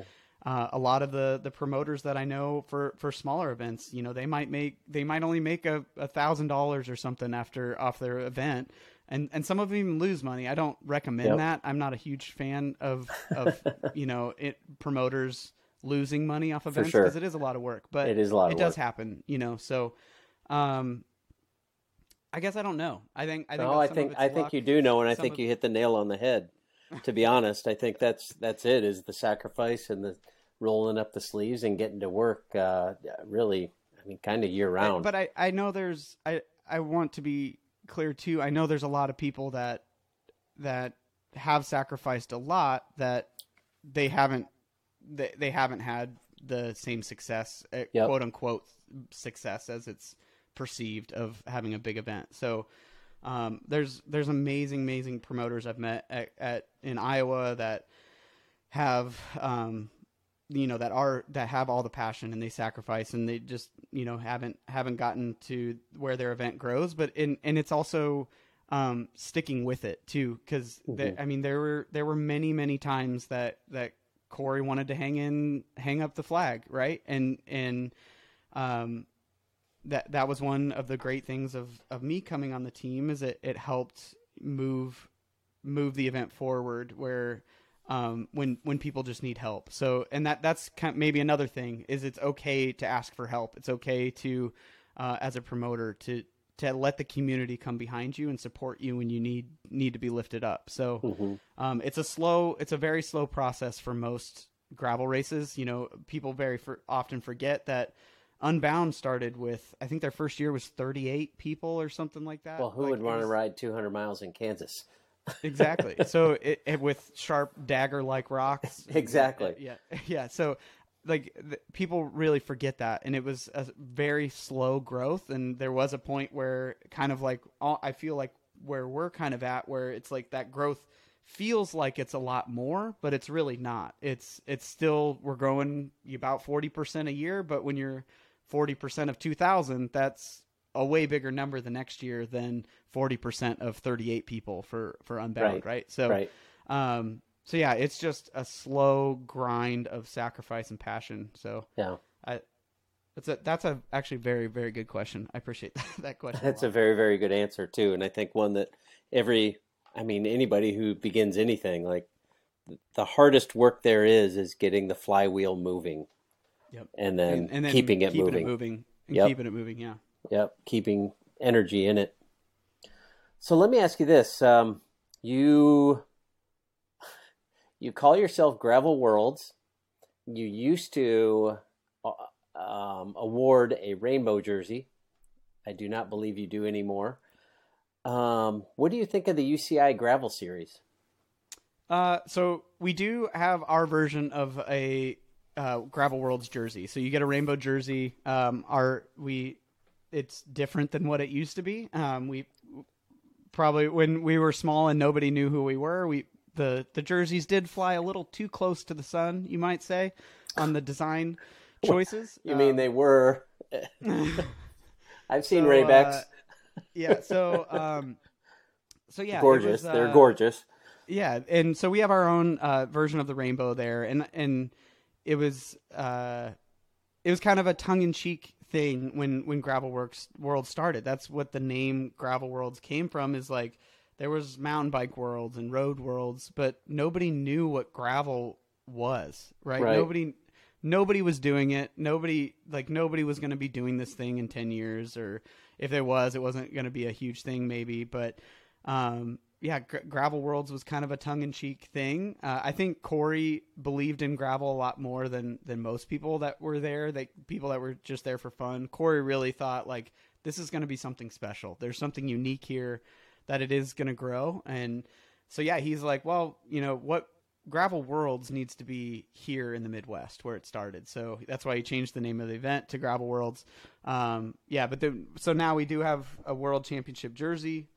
uh, a lot of the the promoters that I know for for smaller events, you know, they might make they might only make a thousand dollars or something after off their event, and and some of them even lose money. I don't recommend Yep. that. I'm not a huge fan of of you know it, promoters losing money off events sure. because it is a lot of work. But It is a lot It does work. happen, you know. So, um, I guess I don't know. I think I think No, I think I think you do know, and I think of- you hit the nail on the head. To be honest, I think that's that's it. Is the sacrifice and the rolling up the sleeves and getting to work. Uh, really, I mean, kind of year round. But I, I know there's I I want to be clear too. I know there's a lot of people that that have sacrificed a lot that they haven't they, they haven't had the same success uh, Yep. quote unquote success as it's perceived of having a big event. So um, there's there's amazing amazing promoters I've met at, at in Iowa that have um, you know that are that have all the passion and they sacrifice and they just you know haven't haven't gotten to where their event grows but in and it's also um sticking with it too because Mhm. i mean there were there were many many times that that corey wanted to hang in hang up the flag right and and um that that was one of the great things of of me coming on the team is it it helped move move the event forward where um, when when people just need help. So and that that's kind of maybe another thing is it's okay to ask for help. It's okay to uh, as a promoter to to let the community come behind you and support you when you need need to be lifted up. So Mhm. um, it's a slow, it's a very slow process for most gravel races. You know, people very for, often forget that Unbound started with I think their first year was 38 people or something like that. well, who Like, would want to ride 200 miles in Kansas? Exactly. So it, it with sharp dagger like rocks. Exactly. yeah yeah. So like th- people really forget that and it was a very slow growth and there was a point where kind of like all- i feel like where we're kind of at where it's like that growth feels like it's a lot more but it's really not. It's it's still we're growing about 40% a year but when you're 40% of 2000 that's a way bigger number the next year than 40% of 38 people for for unbound Right. right, so right. um so yeah it's just a slow grind of sacrifice and passion so Yeah. i that's a that's a actually very very good question i appreciate that, that question That's a lot. very, very good answer too, and I think one that every, I mean, anybody who begins anything, like the hardest work there is, is getting the flywheel moving, Yep. and then, and, and then keeping it keeping moving. it moving and Yep. keeping it moving yeah Yep, keeping energy in it. So let me ask you this: um, you you call yourself Gravel Worlds. You used to uh, um, award a rainbow jersey. I do not believe you do anymore. Um, what do you think of the UCI Gravel Series? Uh, so we do have our version of a uh, Gravel Worlds jersey. So you get a rainbow jersey. Um, our we, it's different than what it used to be. Um, we probably when we were small and nobody knew who we were. We the the jerseys did fly a little too close to the sun, you might say, on the design choices. You mean Um, they were? I've seen so, Raybacks. uh, yeah. So um, so yeah, gorgeous. was, They're uh, gorgeous. yeah, and so we have our own uh, version of the rainbow there, and and it was uh, it was kind of a tongue in cheek thing when when Gravel Works World started. That's what the name Gravel Worlds came from. Is like there was mountain bike worlds and road worlds, but nobody knew what gravel was. Right? Right. Nobody nobody was doing it. Nobody like nobody was going to be doing this thing in ten years, or if there was, it wasn't going to be a huge thing, maybe. But um, yeah, Gra- Gravel Worlds was kind of a tongue in cheek thing. Uh, I think Corey believed in gravel a lot more than than most people that were there. They people that were just there for fun. Corey really thought like this is going to be something special. There's something unique here that it is going to grow. And so yeah, he's like, well, you know what. Gravel Worlds needs to be here in the Midwest where it started, so that's why he changed the name of the event to Gravel Worlds. Um, yeah, but then so now we do have a World Championship jersey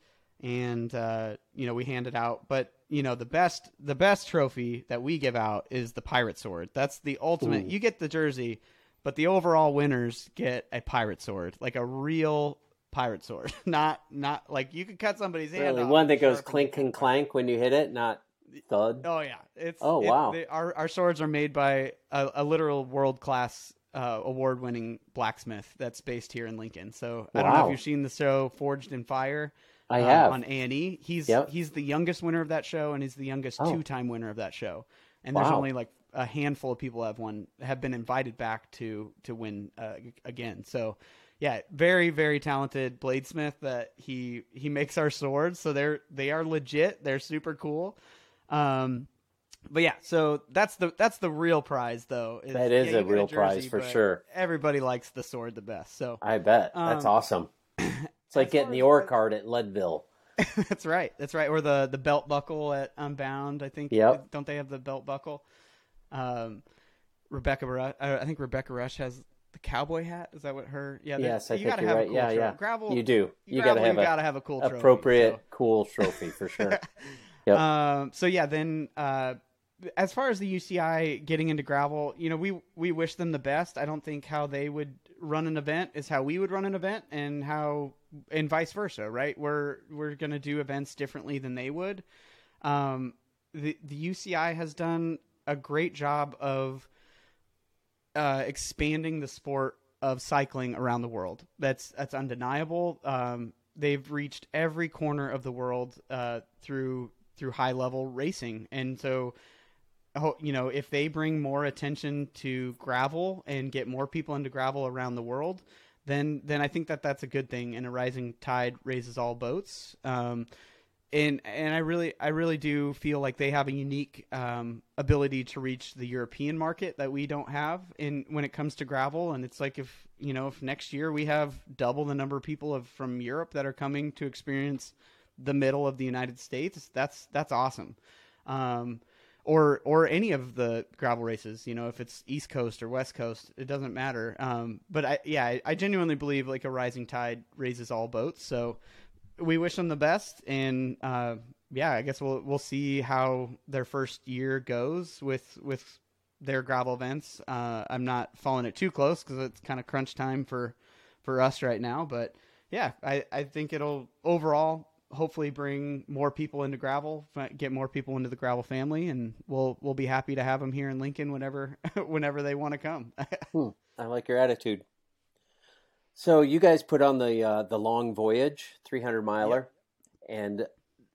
and uh, you know we hand it out. But you know the best the best trophy that we give out is the pirate sword. That's the ultimate. Ooh. You get the jersey, but the overall winners get a pirate sword, like a real pirate sword. not not like you could cut somebody's hand Really, one that goes clink and clank when you hit it, not thud. Oh yeah, it's Oh, it- wow. they- our our swords are made by a, a literal world class uh, award winning blacksmith that's based here in Lincoln. So I don't know if you've seen the show Forged in Fire. I uh, have. on A and E. He's Yep. he's the youngest winner of that show, and he's the youngest Oh. two time winner of that show. And there's only like a handful of people have won have been invited back to to win uh, again. So yeah, very very talented bladesmith that he he makes our swords. So they're they are legit. They're super cool. Um, but yeah, so that's the that's the real prize though. Is, That is yeah, a real jersey, prize for sure. Everybody likes the sword the best. So I bet that's Um, awesome. It's like getting the ore card at Leadville. that's right. That's right. Or the the belt buckle at Unbound. I think. Yep. Don't they have the belt buckle? Um, Rebecca Rusch. I think Rebecca Rusch has the cowboy hat. Is that what her? Yeah. Yes, I you think gotta you're have right. a cool Yeah, trophy. yeah. Gravel. You do. You gravel, got to have you a gotta have a cool trophy, appropriate so- cool trophy for sure. Yep. Um, so yeah, then uh, as far as the UCI getting into gravel, you know, we we wish them the best. I don't think how they would run an event is how we would run an event, and how and vice versa, right? We're we're gonna do events differently than they would. Um, the the UCI has done a great job of uh, expanding the sport of cycling around the world. That's that's undeniable. Um, they've reached every corner of the world uh, through through high level racing, and so you know if they bring more attention to gravel and get more people into gravel around the world. Then, then I think that that's a good thing, and a rising tide raises all boats. Um, and and I really I really do feel like they have a unique um, ability to reach the European market that we don't have in when it comes to gravel. And it's like if you know if next year we have double the number of people of, from Europe that are coming to experience the middle of the United States, that's that's awesome. Um, or or any of the gravel races, you know, if it's East Coast or West Coast, it doesn't matter. Um, but I yeah, I, I genuinely believe like a rising tide raises all boats. So we wish them the best, and uh, yeah, I guess we'll we'll see how their first year goes with with their gravel events. Uh, I'm not following it too close because it's kind of crunch time for for us right now. But yeah, I I think it'll overall hopefully bring more people into gravel, get more people into the gravel family, and we'll we'll be happy to have them here in Lincoln whenever whenever they want to come. Hmm, I like your attitude. So you guys put on the uh, the long voyage, 300 miler, and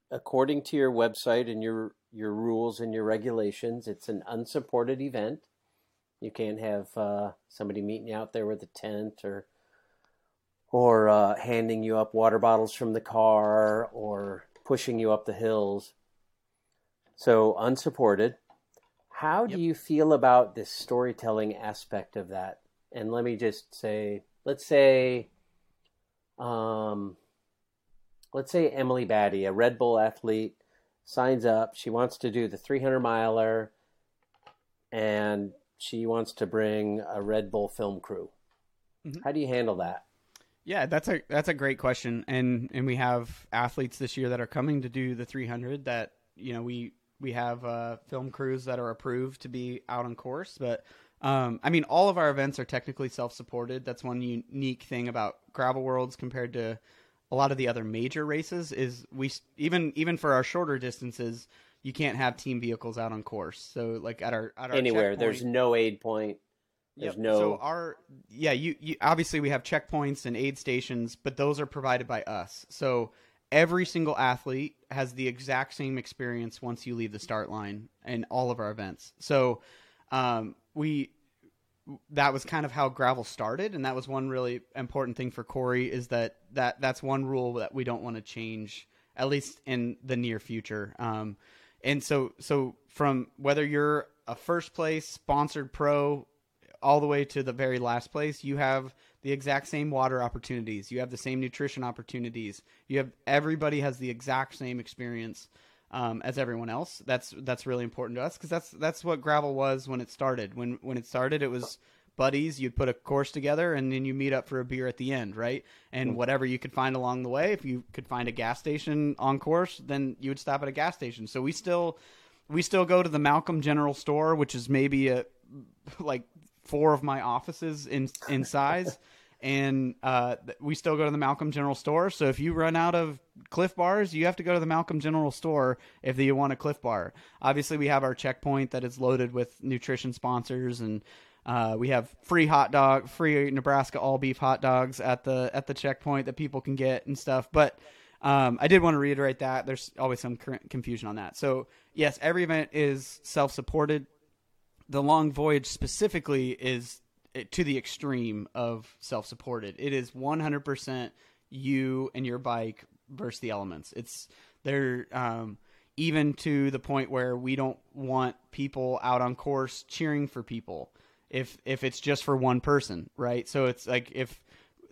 according to your website and your your rules and your regulations, it's an unsupported event. You can't have uh, somebody meeting you out there with a tent or or uh, handing you up water bottles from the car or pushing you up the hills. So unsupported. How do Yep. you feel about this storytelling aspect of that? And let me just say, let's say, um, let's say Emily Batty, a Red Bull athlete, signs up. She wants to do the 300 miler, and she wants to bring a Red Bull film crew. Mhm. How do you handle that? Yeah, that's a that's a great question, and and we have athletes this year that are coming to do the 300. That you know we we have uh, film crews that are approved to be out on course, but um, I mean all of our events are technically self-supported. That's one unique thing about Gravel Worlds compared to a lot of the other major races. Is we even even for our shorter distances, you can't have team vehicles out on course. So like at our at our Anywhere, there's no aid point. There's Yep. no. So our yeah, you, you obviously we have checkpoints and aid stations, but those are provided by us. So every single athlete has the exact same experience once you leave the start line in all of our events. So um, we that was kind of how gravel started, and that was one really important thing for Corey is that that that's one rule that we don't want to change at least in the near future. Um, and so so from whether you're a first place sponsored pro all the way to the very last place, you have the exact same water opportunities. You have the same nutrition opportunities. You have everybody has the exact same experience um, as everyone else. That's that's really important to us because that's that's what gravel was when it started. When when it started, it was buddies. You'd put a course together and then you meet up for a beer at the end, right? And whatever you could find along the way, if you could find a gas station on course, then you would stop at a gas station. So we still we still go to the Malcolm General Store, which is maybe a like four of my offices in in size, and uh, we still go to the Malcolm General Store. So if you run out of Clif bars, you have to go to the Malcolm General Store if you want a Clif bar. Obviously, we have our checkpoint that is loaded with nutrition sponsors and. Uh, we have free hot dog, free Nebraska all beef hot dogs at the at the checkpoint that people can get and stuff. But um, I did want to reiterate that there's always some confusion on that. So yes, every event is self supported. The long voyage specifically is eh, to the extreme of self supported. It is 100% you and your bike versus the elements. It's they're um, even to the point where we don't want people out on course cheering for people if if it's just for one person, right? So it's like if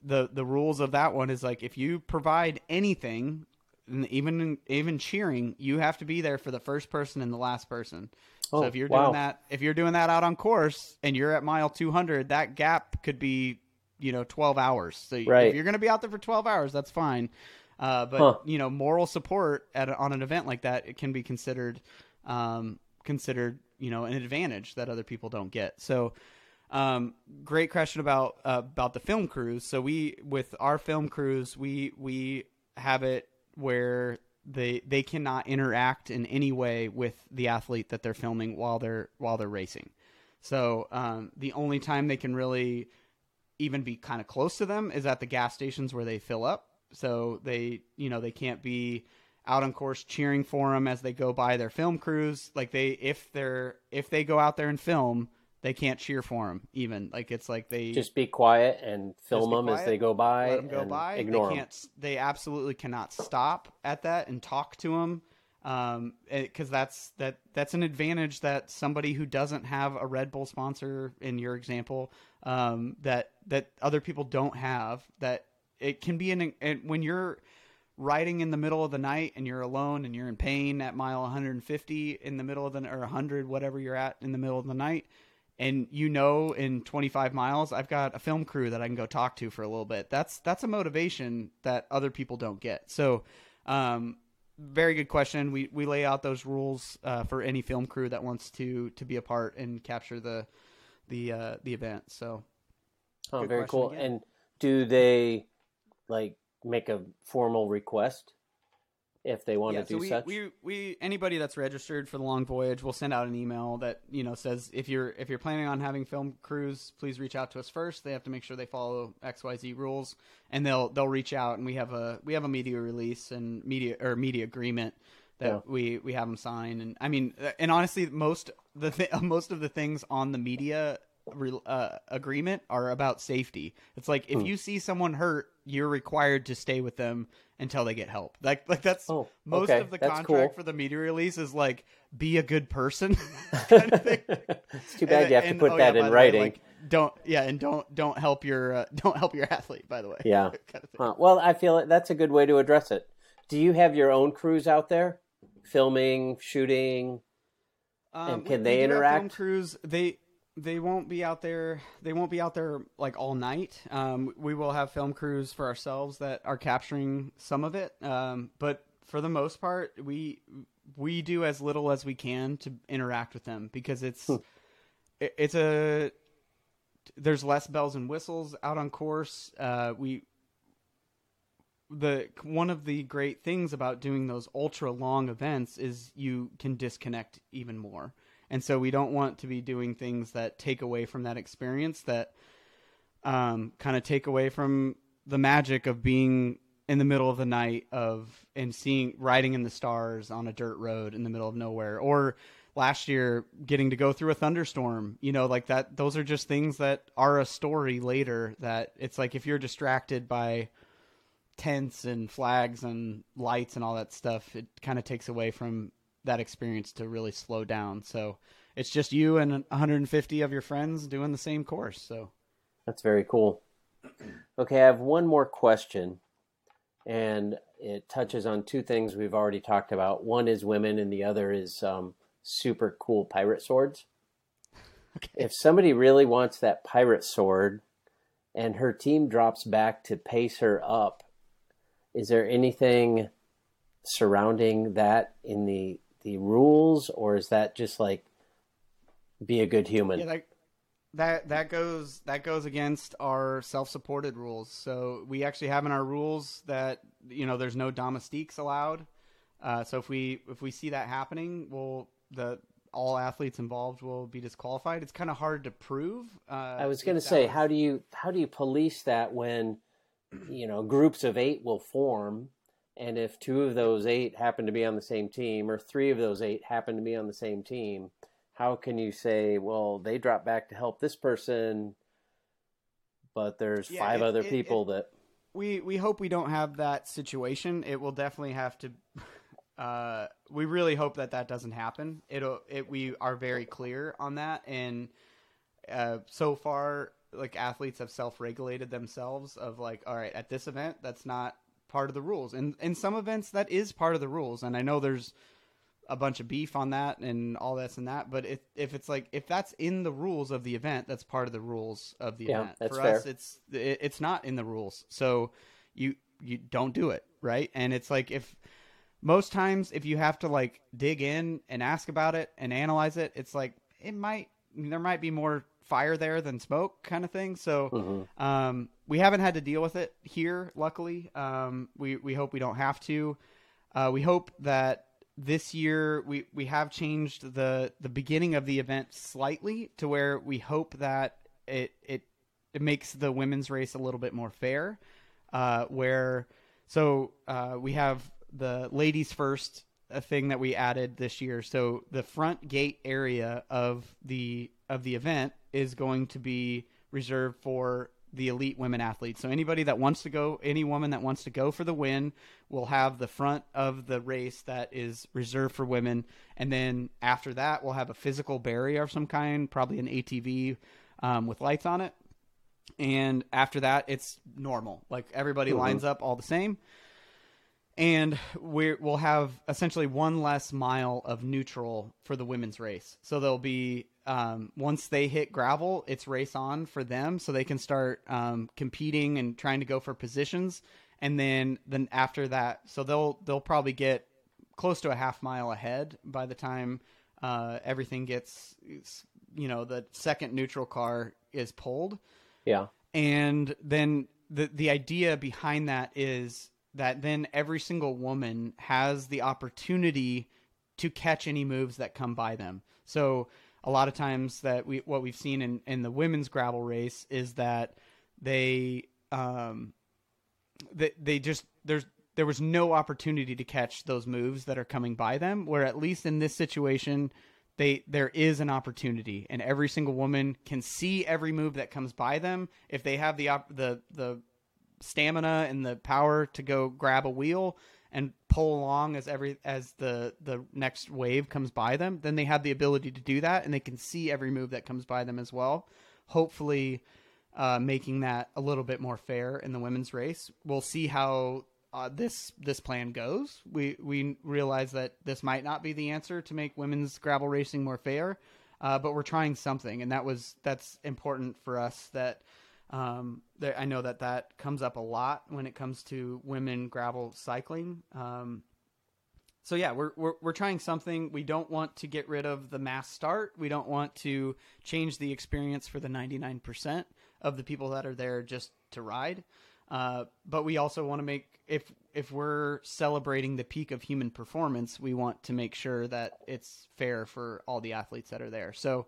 the the rules of that one is like if you provide anything, even even cheering, you have to be there for the first person and the last person. Oh, so if you're wow. doing that, if you're doing that out on course and you're at mile 200, that gap could be you know 12 hours. So right. if you're going to be out there for 12 hours, that's fine. Uh, but huh. you know, moral support at on an event like that, it can be considered um, considered you know an advantage that other people don't get. So um, great question about uh, about the film crews. So we with our film crews, we we have it where they they cannot interact in any way with the athlete that they're filming while they're while they're racing. So um, the only time they can really even be kind of close to them is at the gas stations where they fill up. So they you know they can't be out on course cheering for them as they go by their film crews. Like they if they're if they go out there and film they can't cheer for them even like it's like they just be quiet and film them quiet, as they go by let them go by ignore they can't them. they absolutely cannot stop at that and talk to them um because that's that that's an advantage that somebody who doesn't have a red bull sponsor in your example um that that other people don't have that it can be an and when you're riding in the middle of the night and you're alone and you're in pain at mile 150 in the middle of the or 100 whatever you're at in the middle of the night and you know in 25 miles I've got a film crew that I can go talk to for a little bit. That's that's a motivation that other people don't get. So, um, very good question. We we lay out those rules uh, for any film crew that wants to to be a part and capture the the uh, the event. So, oh, very cool. Again. And do they like make a formal request if they want yeah, to do so we, such. We, we anybody that's registered for the long voyage will send out an email that you know says if you're if you're planning on having film crews, please reach out to us first. They have to make sure they follow X Y Z rules, and they'll they'll reach out and we have a we have a media release and media or media agreement that yeah. we we have them sign. And I mean, and honestly, most the th- most of the things on the media uh, agreement are about safety. It's like if hmm. you see someone hurt, you're required to stay with them until they get help. Like like that's oh, most okay. of the that's contract cool. for the media release is like be a good person. kind of it's too bad and, you have and, to put oh, that yeah, in writing. Way, like, don't yeah, and don't don't help your uh, don't help your athlete. By the way, yeah. kind of huh. Well, I feel that's a good way to address it. Do you have your own crews out there, filming, shooting, um, and can we, they we interact? Crews they they won't be out there. They won't be out there like all night. Um, we will have film crews for ourselves that are capturing some of it, um, but for the most part, we we do as little as we can to interact with them because it's hmm. it, it's a there's less bells and whistles out on course. Uh, we the one of the great things about doing those ultra long events is you can disconnect even more and so we don't want to be doing things that take away from that experience that um, kind of take away from the magic of being in the middle of the night of and seeing riding in the stars on a dirt road in the middle of nowhere. Or last year getting to go through a thunderstorm you know like that those are just things that are a story later that it's like if you're distracted by tents and flags and lights and all that stuff it kind of takes away from that experience to really slow down. So it's just you and 150 of your friends doing the same course. So that's very cool. Okay, I have one more question, and it touches on two things we've already talked about. One is women, and the other is um, super cool pirate swords. Okay. If somebody really wants that pirate sword, and her team drops back to pace her up, is there anything surrounding that in the the rules, or is that just like be a good human? Yeah, that, that that goes that goes against our self-supported rules. So we actually have in our rules that you know there's no domestiques allowed. Uh, so if we if we see that happening, we'll the all athletes involved will be disqualified. It's kind of hard to prove. Uh, I was going to say, was... how do you how do you police that when you know groups of eight will form, and if two of those eight happen to be on the same team, or three of those eight happen to be on the same team, how can you say, well, they drop back to help this person, but there's yeah, five it, other it, people it, that we we hope we don't have that situation. It will definitely have to. Uh, we really hope that that doesn't happen. It'll it we are very clear on that, and uh, so far, like athletes have self regulated themselves of like, all right, at this event, that's not part of the rules, and in some events that is part of the rules, and I know there's a bunch of beef on that and all this and that. But if if it's like if that's in the rules of the event, that's part of the rules of the yeah, event. That's For fair. us, it's it, it's not in the rules, so you you don't do it right. And it's like if most times if you have to like dig in and ask about it and analyze it, it's like it might there might be more fire there than smoke kind of thing. So mm-hmm. um, we haven't had to deal with it here, luckily. Um, we we hope we don't have to. Uh, we hope that this year we, we have changed the the beginning of the event slightly to where we hope that it it it makes the women's race a little bit more fair. Uh, where so uh, we have the ladies first a thing that we added this year. So the front gate area of the of the event is going to be reserved for the elite women athletes. So anybody that wants to go, any woman that wants to go for the win, will have the front of the race that is reserved for women, and then after that, we'll have a physical barrier of some kind, probably an ATV um, with lights on it. And after that, it's normal. Like everybody mm-hmm. lines up all the same. And we will have essentially one less mile of neutral for the women's race. So there'll be um, once they hit gravel, it's race on for them, so they can start um, competing and trying to go for positions. And then then after that, so they'll they'll probably get close to a half mile ahead by the time uh, everything gets you know the second neutral car is pulled. Yeah, and then the the idea behind that is that then every single woman has the opportunity to catch any moves that come by them. So a lot of times that we what we've seen in in the women's gravel race is that they um they, they just there's there was no opportunity to catch those moves that are coming by them where at least in this situation they there is an opportunity. And every single woman can see every move that comes by them. If they have the op- the the stamina and the power to go grab a wheel and pull along as every as the the next wave comes by them, then they have the ability to do that, and they can see every move that comes by them as well. Hopefully, uh, making that a little bit more fair in the women's race. We'll see how uh, this this plan goes. We we realize that this might not be the answer to make women's gravel racing more fair, uh, but we're trying something, and that was that's important for us. That um, there, I know that that comes up a lot when it comes to women gravel cycling. Um, so yeah, we're, we're we're trying something. We don't want to get rid of the mass start. We don't want to change the experience for the ninety nine percent of the people that are there just to ride. Uh, but we also want to make if if we're celebrating the peak of human performance, we want to make sure that it's fair for all the athletes that are there. So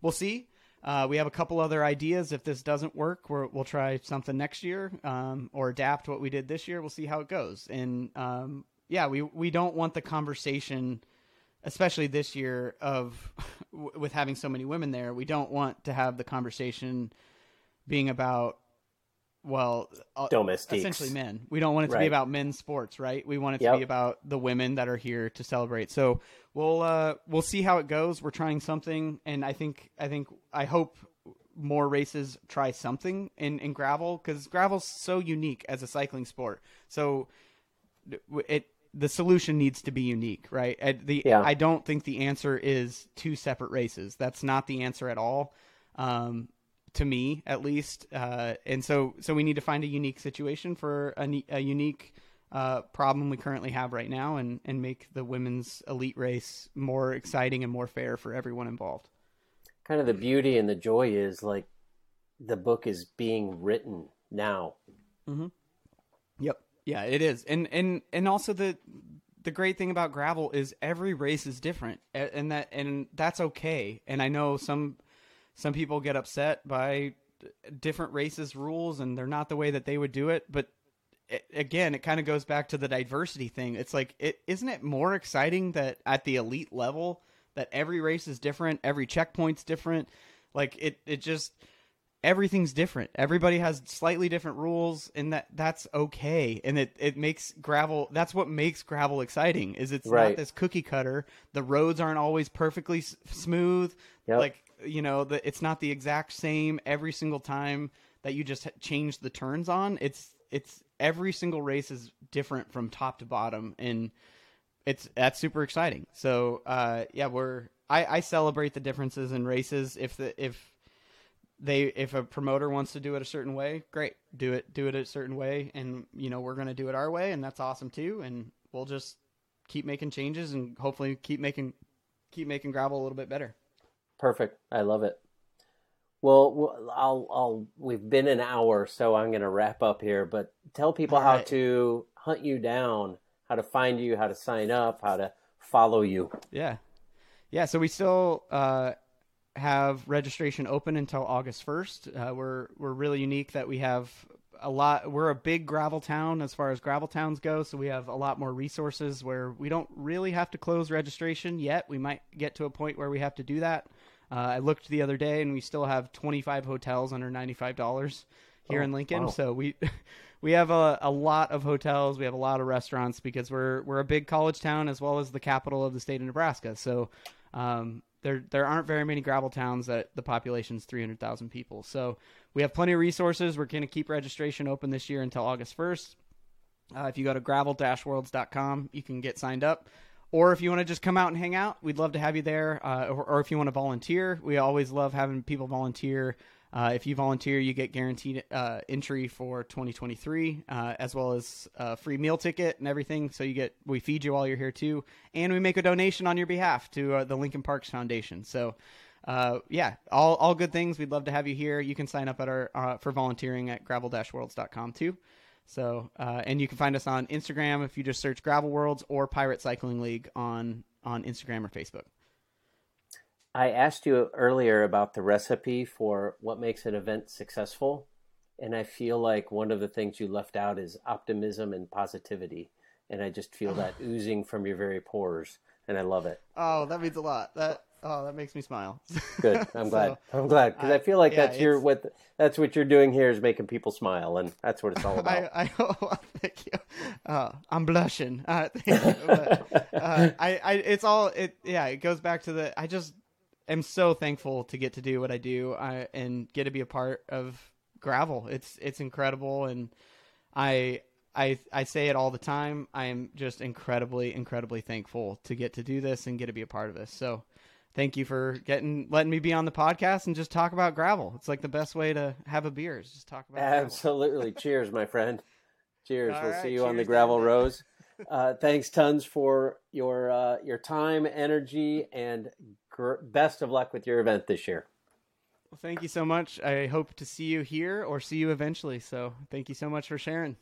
we'll see. Uh, we have a couple other ideas. If this doesn't work, we will try something next year um, or adapt what we did this year. We'll see how it goes. And um, yeah, we we don't want the conversation, especially this year of with having so many women there. We don't want to have the conversation being about well, uh, domestics, essentially men. We don't want it to right. be about men's sports, right? We want it to yep. be about the women that are here to celebrate. So we'll uh, we'll see how it goes. We're trying something, and I think I think I hope more races try something in in gravel because gravel's so unique as a cycling sport. So it the solution needs to be unique, right? The yeah. I don't think the answer is two separate races. That's not the answer at all. Um, to me at least. Uh, and so, so we need to find a unique situation for a, a unique uh, problem we currently have right now, and and make the women's elite race more exciting and more fair for everyone involved. kind of the beauty and the joy is like the book is being written now. Mm-hmm. Yep. Yeah, it is, and and and also the the great thing about gravel is every race is different, and that and that's okay. And I know some some people get upset by different races rules, and they're not the way that they would do it. But it, again, it kind of goes back to the diversity thing. It's like it isn't it more exciting that at the elite level that every race is different, every checkpoint's different. Like it, it just everything's different. Everybody has slightly different rules, and that that's okay. And it it makes gravel. That's what makes gravel exciting. Is it's Right. not this cookie cutter. The roads aren't always perfectly s- smooth. Yep. Like you know, the, it's not the exact same every single time that you just change the turns on. It's it's every single race is different from top to bottom, and it's that's super exciting. So uh, yeah, we're I, I celebrate the differences in races. If the if they if a promoter wants to do it a certain way, great, do it do it a certain way, and you know we're gonna do it our way, and that's awesome too. And we'll just keep making changes and hopefully keep making keep making gravel a little bit better. Perfect. I love it. Well, I'll, I'll, we've been an hour, so I'm going to wrap up here, but tell people All how right. to hunt you down, how to find you, how to sign up, how to follow you. Yeah. Yeah, so we still uh, have registration open until August 1st. Uh, we're we're really unique that we have a lot we're a big gravel town as far as gravel towns go, so we have a lot more resources where we don't really have to close registration yet. We might get to a point where we have to do that. Uh, I looked the other day and we still have 25 hotels under $95 here Oh, in Lincoln. wow. So we we have a, a lot of hotels, we have a lot of restaurants because we're we're a big college town as well as the capital of the state of Nebraska. So um, there there aren't very many gravel towns that the population's 300,000 people. So we have plenty of resources. We're going to keep registration open this year until August 1st. Uh, if you go to gravel-worlds.com, you can get signed up. Or if you want to just come out and hang out, we'd love to have you there. Uh, or, or if you want to volunteer, we always love having people volunteer. Uh, if you volunteer, you get guaranteed uh, entry for 2023, uh, as well as a free meal ticket and everything. So you get we feed you while you're here too, and we make a donation on your behalf to uh, the Lincoln Parks Foundation. So uh, yeah, all all good things. We'd love to have you here. You can sign up at our uh, for volunteering at gravel-worlds.com too. So, uh, and you can find us on Instagram if you just search Gravel Worlds or Pirate Cycling League on on Instagram or Facebook. I asked you earlier about the recipe for what makes an event successful, and I feel like one of the things you left out is optimism and positivity, and I just feel that oozing from your very pores, and I love it. Oh, that means a lot. That oh, that makes me smile. Good. I'm glad. So, I'm glad because I, I- feel like yeah, that's your what that's what you're doing here is making people smile, and that's what it's all about. I, I oh, thank you. Uh, I'm blushing. Uh, thank you. But, uh, I, I, it's all it. Yeah, it goes back to the. I just am so thankful to get to do what I do I, and get to be a part of gravel. It's it's incredible, and I. I, I say it all the time. I am just incredibly, incredibly thankful to get to do this and get to be a part of this. So, thank you for getting letting me be on the podcast and just talk about gravel. It's like the best way to have a beer is just talk about. Absolutely. Cheers, my friend. Cheers. All we'll right, see you on the gravel rose. Uh, thanks tons for your uh, your time, energy, and best of luck with your event this year. Well, thank you so much. I hope to see you here or see you eventually. So thank you so much for sharing.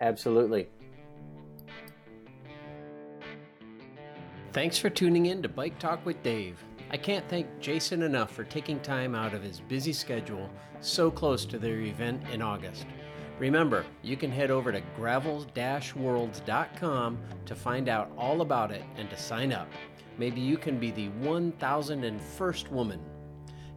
Absolutely. Thanks for tuning in to Bike Talk with Dave. I can't thank Jason enough for taking time out of his busy schedule so close to their event in August. Remember, you can head over to gravel-worlds.com to find out all about it and to sign up. Maybe you can be the 1001st woman.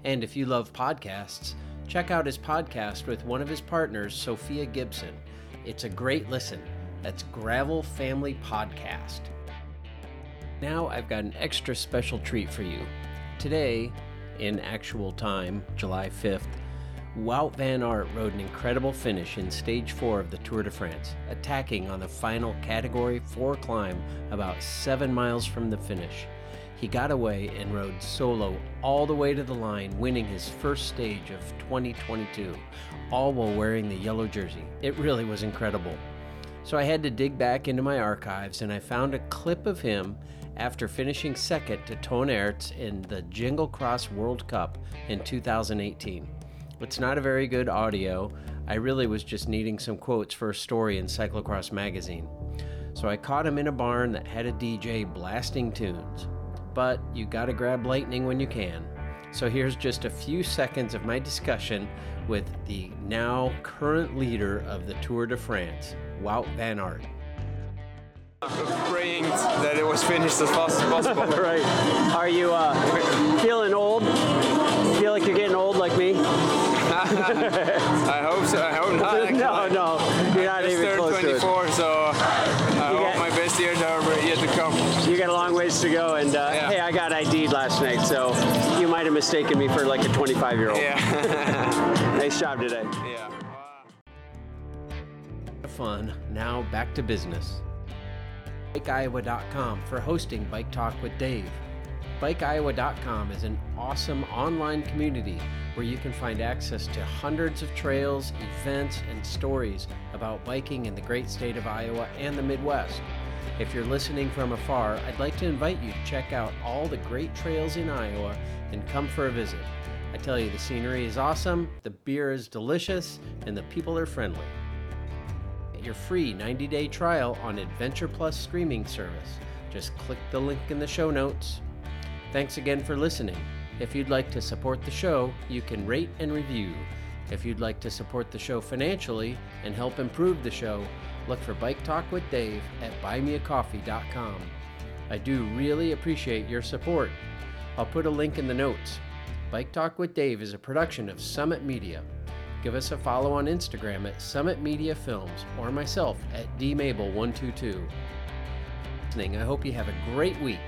And if you love podcasts, check out his podcast with one of his partners, Sofia Gibson. It's a great listen. That's Gravel Family Podcast. Now I've got an extra special treat for you. Today, in actual time, July 5th, Wout Van Aert rode an incredible finish in stage 4 of the Tour de France, attacking on the final Category 4 climb about 7 miles from the finish. He got away and rode solo all the way to the line, winning his first stage of 2022, all while wearing the yellow jersey. It really was incredible. So I had to dig back into my archives and I found a clip of him after finishing second to Toon Aerts in the Jingle Cross World Cup in 2018. It's not a very good audio. I really was just needing some quotes for a story in Cyclocross magazine. So I caught him in a barn that had a DJ blasting tunes. But you gotta grab lightning when you can. So here's just a few seconds of my discussion with the now current leader of the Tour de France, Wout van Aert. Praying that it was finished as fast as possible. right. Are you uh, feeling old? Feel like you're getting old like me? I hope so. I hope not. Actually. no, no. Mistaken me for like a 25 year old. Yeah. Nice job today. yeah. Fun. Now back to business. BikeIowa.com for hosting Bike Talk with Dave. BikeIowa.com is an awesome online community where you can find access to hundreds of trails, events, and stories about biking in the great state of Iowa and the Midwest. If you're listening from afar, I'd like to invite you to check out all the great trails in Iowa and come for a visit. I tell you, the scenery is awesome, the beer is delicious, and the people are friendly Get your free 90 day trial on Adventure Plus streaming service. Just click the link in the show notes. Thanks again for listening. If you'd like to support the show, you can rate and review. If you'd like to support the show financially and help improve the show, look for Bike Talk with Dave at buymeacoffee.com. I do really appreciate your support. I'll put a link in the notes. Bike Talk with Dave is a production of Summit Media. Give us a follow on Instagram at Summit Media Films or myself at dmable122. Listening, I hope you have a great week.